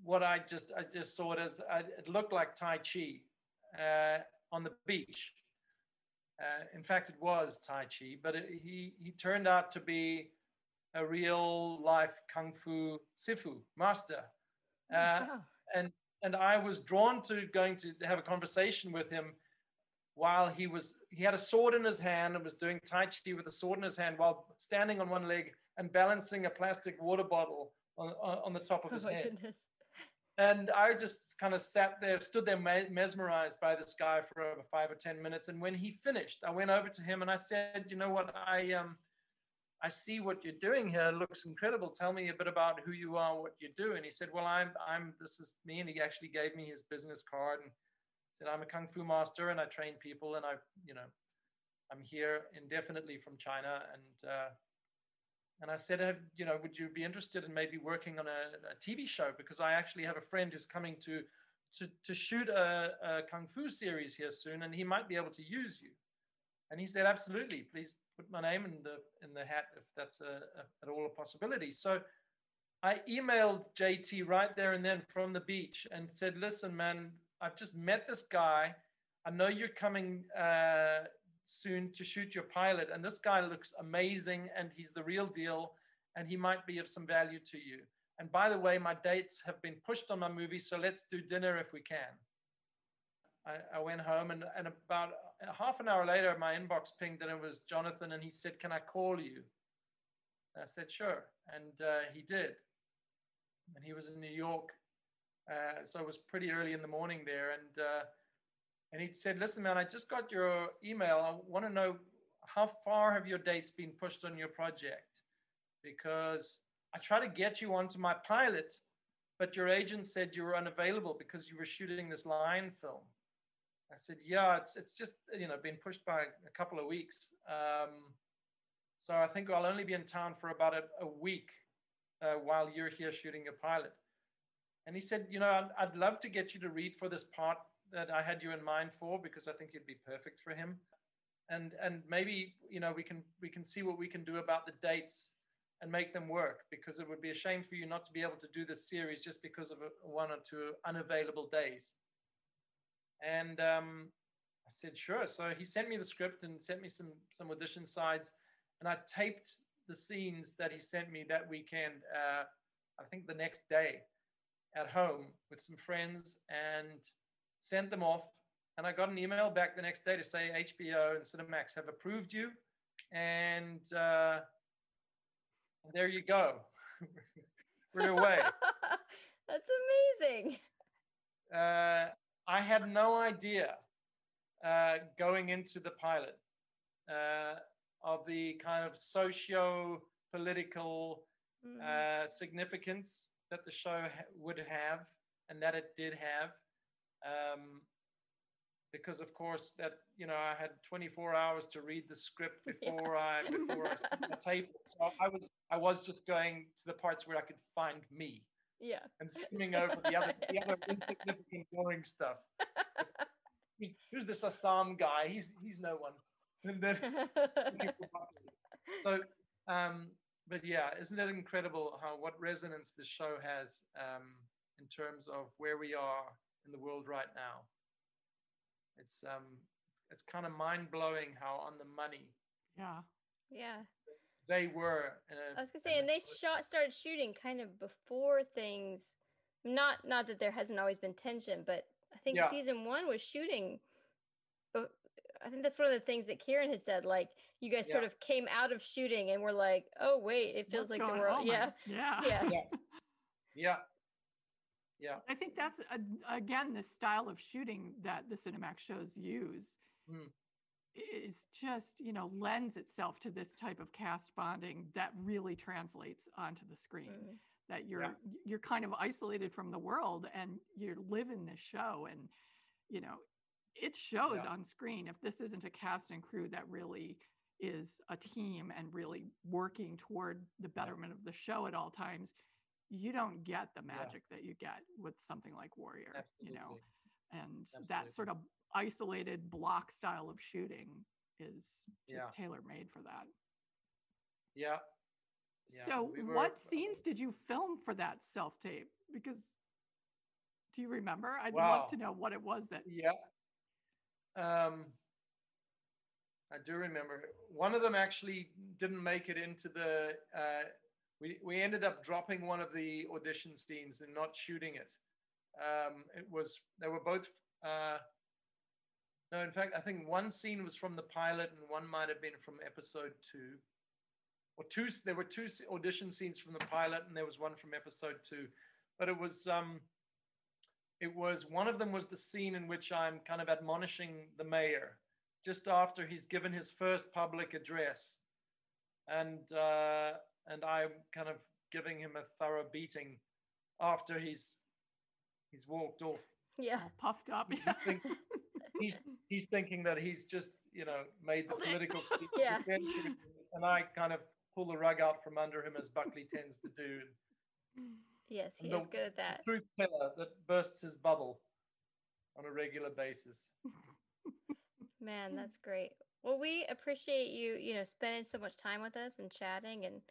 what I just I just saw it as I, it looked like Tai Chi uh, on the beach. Uh, in fact, it was Tai Chi, but it, he he turned out to be a real life kung fu sifu master, Oh, uh, wow. and and I was drawn to going to have a conversation with him while he was he had a sword in his hand and was doing tai chi with a sword in his hand while standing on one leg and balancing a plastic water bottle on, on the top of Oh his my head goodness. And I just kind of sat there, stood there mesmerized by this guy for over five or ten minutes. And when he finished, I went over to him and I said, "You know what? I um, I see what you're doing here. It looks incredible. Tell me a bit about who you are, what you do." And he said, "Well, I'm I'm this is me." And he actually gave me his business card and said, "I'm a kung fu master and I train people and I, you know, I'm here indefinitely from China and." Uh, and I said, "Have- you know, would you be interested in maybe working on a, a TV show? Because I actually have a friend who's coming to to, to shoot a, a kung fu series here soon, and he might be able to use you. And he said, absolutely, please put my name in the in the hat if that's a, a, at all a possibility. So I emailed JT right there and then from the beach and said, listen, man, I've just met this guy. I know you're coming uh, soon to shoot your pilot, and this guy looks amazing, and he's the real deal, and he might be of some value to you. And by the way, my dates have been pushed on my movie, so let's do dinner if we can. I, I went home, and, and about half an hour later, my inbox pinged, and it was Jonathan, and he said, "Can I call you?" And I said, "Sure," and uh, he did. And he was in New York, uh, so it was pretty early in the morning there, and uh, and he said, "Listen, man, I just got your email. I want to know how far have your dates been pushed on your project, because I try to get you onto my pilot, but your agent said you were unavailable because you were shooting this lion film." I said, "Yeah, it's it's just you know been pushed by a couple of weeks, um, so I think I'll only be in town for about a, a week uh, while you're here shooting your pilot." And he said, "You know, I'd, I'd love to get you to read for this part that I had you in mind for because I think you'd be perfect for him, and and maybe you know we can we can see what we can do about the dates." And make them work because it would be a shame for you not to be able to do this series just because of one or two unavailable days. And um, I said, sure. So he sent me the script and sent me some some audition sides, and I taped the scenes that he sent me that weekend. Uh, I think the next day, at home with some friends, and sent them off. And I got an email back the next day to say HBO and Cinemax have approved you, and uh, there you go. (laughs) We're away. (laughs) That's amazing. uh, I had no idea uh, going into the pilot uh, of the kind of socio political Mhm. uh, significance that the show ha- would have and that it did have. Um, because of course that you know I had 24 hours to read the script (laughs) Yeah. before I before I set the tape. So I was I was just going to the parts where I could find me yeah. and skimming over the other the other (laughs) insignificant boring stuff. Who's, this Assam guy? He's he's no one. And then (laughs) so um but yeah, isn't it incredible how what resonance this show has um in terms of where we are in the world right now? It's um it's kind of mind blowing how on the money Yeah. yeah. they were. in a- I was gonna say, and they shot started shooting kind of before things. Not not that there hasn't always been tension, but I think Yeah. season one was shooting. But I think that's one of the things that Kieran had said. Like you guys sort of came out of shooting and were like, "Oh wait, it feels What's like the world." Yeah, Yeah. yeah, Yeah. (laughs) yeah. Yeah. I think that's again the style of shooting that the Cinemax shows use Mm. is just you know lends itself to this type of cast bonding that really translates onto the screen. Mm. That you're you're kind of isolated from the world and you live in this show and you know it shows Yeah. on screen if this isn't a cast and crew that really is a team and really working toward the betterment of the show at all times you don't get the magic that you get with something like Warrior, you know. Absolutely. And that sort of isolated block style of shooting is just Yeah. tailor made for that. Yeah. Yeah, so, we were- what scenes did you film for that self tape? Because do you remember? I'd Wow. love to know what it was that. Yeah. Um, I do remember one of them actually didn't make it into the. Uh, we we ended up dropping one of the audition scenes and not shooting it. Um, it was they were both. Uh, no, in fact, I think one scene was from the pilot and one might have been from episode two. Or two. There were two audition scenes from the pilot and there was one from episode two, but it was um, it was one of them was the scene in which I'm kind of admonishing the mayor just after he's given his first public address, and uh, and I'm kind of giving him a thorough beating after he's he's walked off. Yeah. all puffed up. You think- (laughs) He's he's thinking that he's just you know made the political (laughs) speech, Yeah. and I kind of pull the rug out from under him as Buckley tends to do. Yes, he And is the- good at that. Truth teller that bursts his bubble on a regular basis. Man, that's great. Well, we appreciate you, you know, spending so much time with us and chatting. And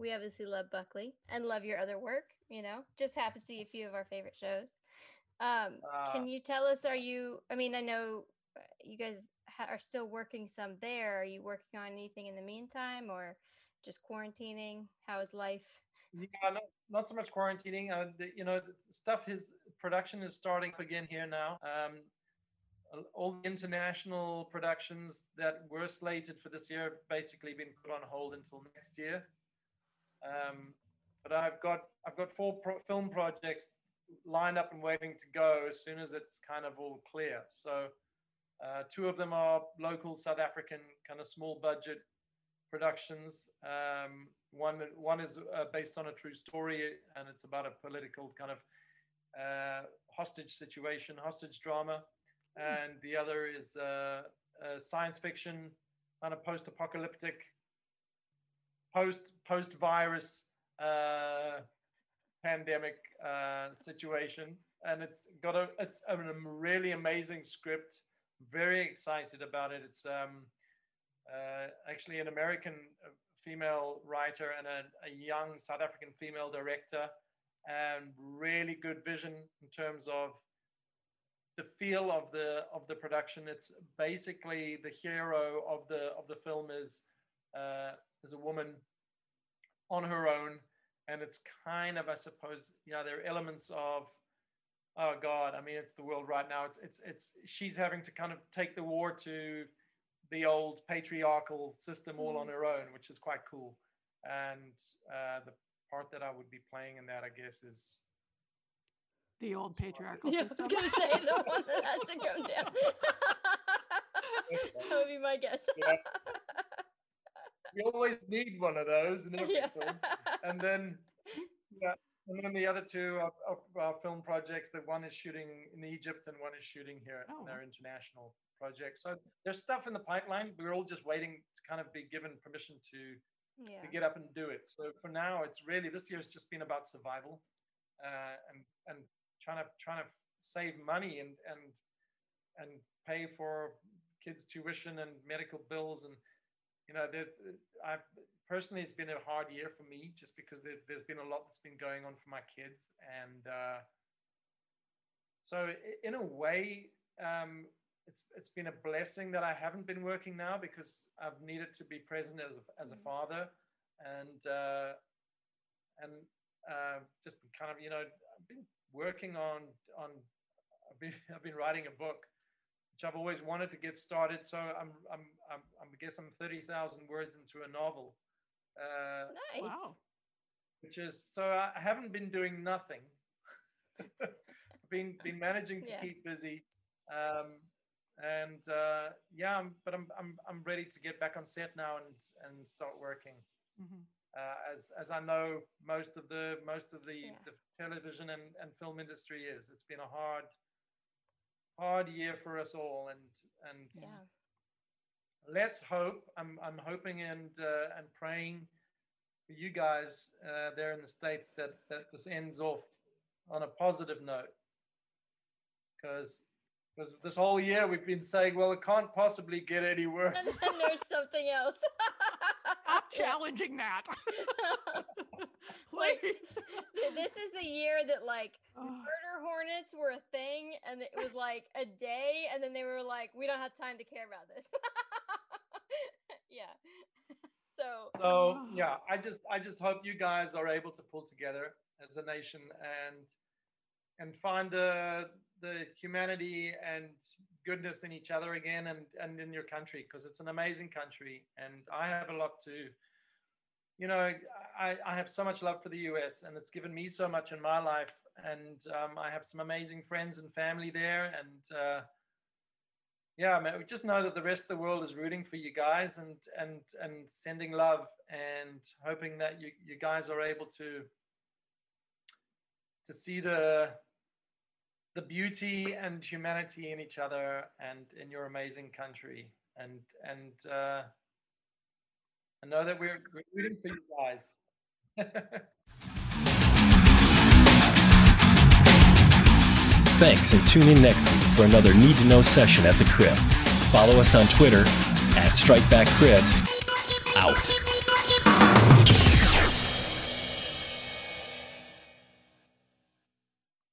we obviously love Buckley and love your other work. You know, just happens to see a few of our favorite shows. Um, Uh, can you tell us? Are you? I mean, I know uh, you guys ha- are still working some there. Are you working on anything in the meantime, or just quarantining? How is life? Yeah, not, not so much quarantining. Uh, the, you know, the stuff. His production is starting up again here now. Um, all- all the international productions that were slated for this year have basically been put on hold until next year. Um, but I've got I've got four pro- film projects lined up and waiting to go as soon as it's kind of all clear. So uh, two of them are local South African kind of small budget productions. Um, one one is uh, based on a true story, and it's about a political kind of uh, hostage situation, hostage drama, and the other is uh, a science fiction, kind of post-apocalyptic, post post-virus uh, pandemic uh, situation, and it's got a it's a really amazing script. Very excited about it. It's um, uh, actually an American uh, female writer and a, a young South African female director, and really good vision in terms of the feel of the of the production. It's basically the hero of the of the film is uh, is a woman on her own, and it's kind of I suppose yeah there are elements of oh god I mean it's the world right now. It's it's it's she's having to kind of take the war to the old patriarchal system all on her own, which is quite cool. And uh, the part that I would be playing in that, I guess, is the old patriarchal Yeah, I was system. gonna say the one that has to go down. (laughs) (laughs) that would be my guess. Yeah. You always need one of those in every yeah. film. And then, yeah, and then the other two are, are, are film projects. That one is shooting in Egypt and one is shooting here Oh, our international project. So there's stuff in the pipeline. We're all just waiting to kind of be given permission to yeah. to get up and do it. So for now, it's really this year's just been about survival, uh, and and trying to trying to save money and and and pay for kids' tuition and medical bills and you know I personally it's been a hard year for me just because there, there's been a lot that's been going on for my kids and uh, so in a way um, it's it's been a blessing that I haven't been working now because I've needed to be present as a, as a Mhm. father and uh, and uh, just kind of you know I've been working on on I've been (laughs) I've been writing a book which I've always wanted to get started so I'm I'm I'm, I'm I guess I'm thirty thousand words into a novel uh, Nice. Wow. which is so I haven't been doing nothing. (laughs) been been managing to Yeah. keep busy, um, and uh, yeah, I'm, but I'm I'm I'm ready to get back on set now and and start working. Mhm. Uh, as as I know, most of the most of the, Yeah. the television and, and film industry is. It's been a hard hard year for us all, and and Yeah. let's hope i'm i'm hoping and uh, and praying for you guys uh, there in the states that that this ends off on a positive note because because this whole year we've been saying, well, it can't possibly get any and worse. then there's something else. (laughs) Stop Yeah. challenging that. (laughs) Like, (laughs) this is the year that like (sighs) Oh, murder hornets were a thing and it was like a day and then they were like we don't have time to care about this. (laughs) Yeah. (laughs) So So (sighs) yeah, I just I just hope you guys are able to pull together as a nation and and find the the humanity and goodness in each other again and and in your country because it's an amazing country and I have a lot to you know I, I have so much love for the US and it's given me so much in my life and um, I have some amazing friends and family there and uh, yeah man we just know that the rest of the world is rooting for you guys and and and sending love and hoping that you you guys are able to to see the the beauty and humanity in each other and in your amazing country. And and uh I know that we're, rooting for you guys. (laughs) Thanks, and tune in next week for another Need to Know session at the Crib. Follow us on Twitter at StrikebackCrib. Out.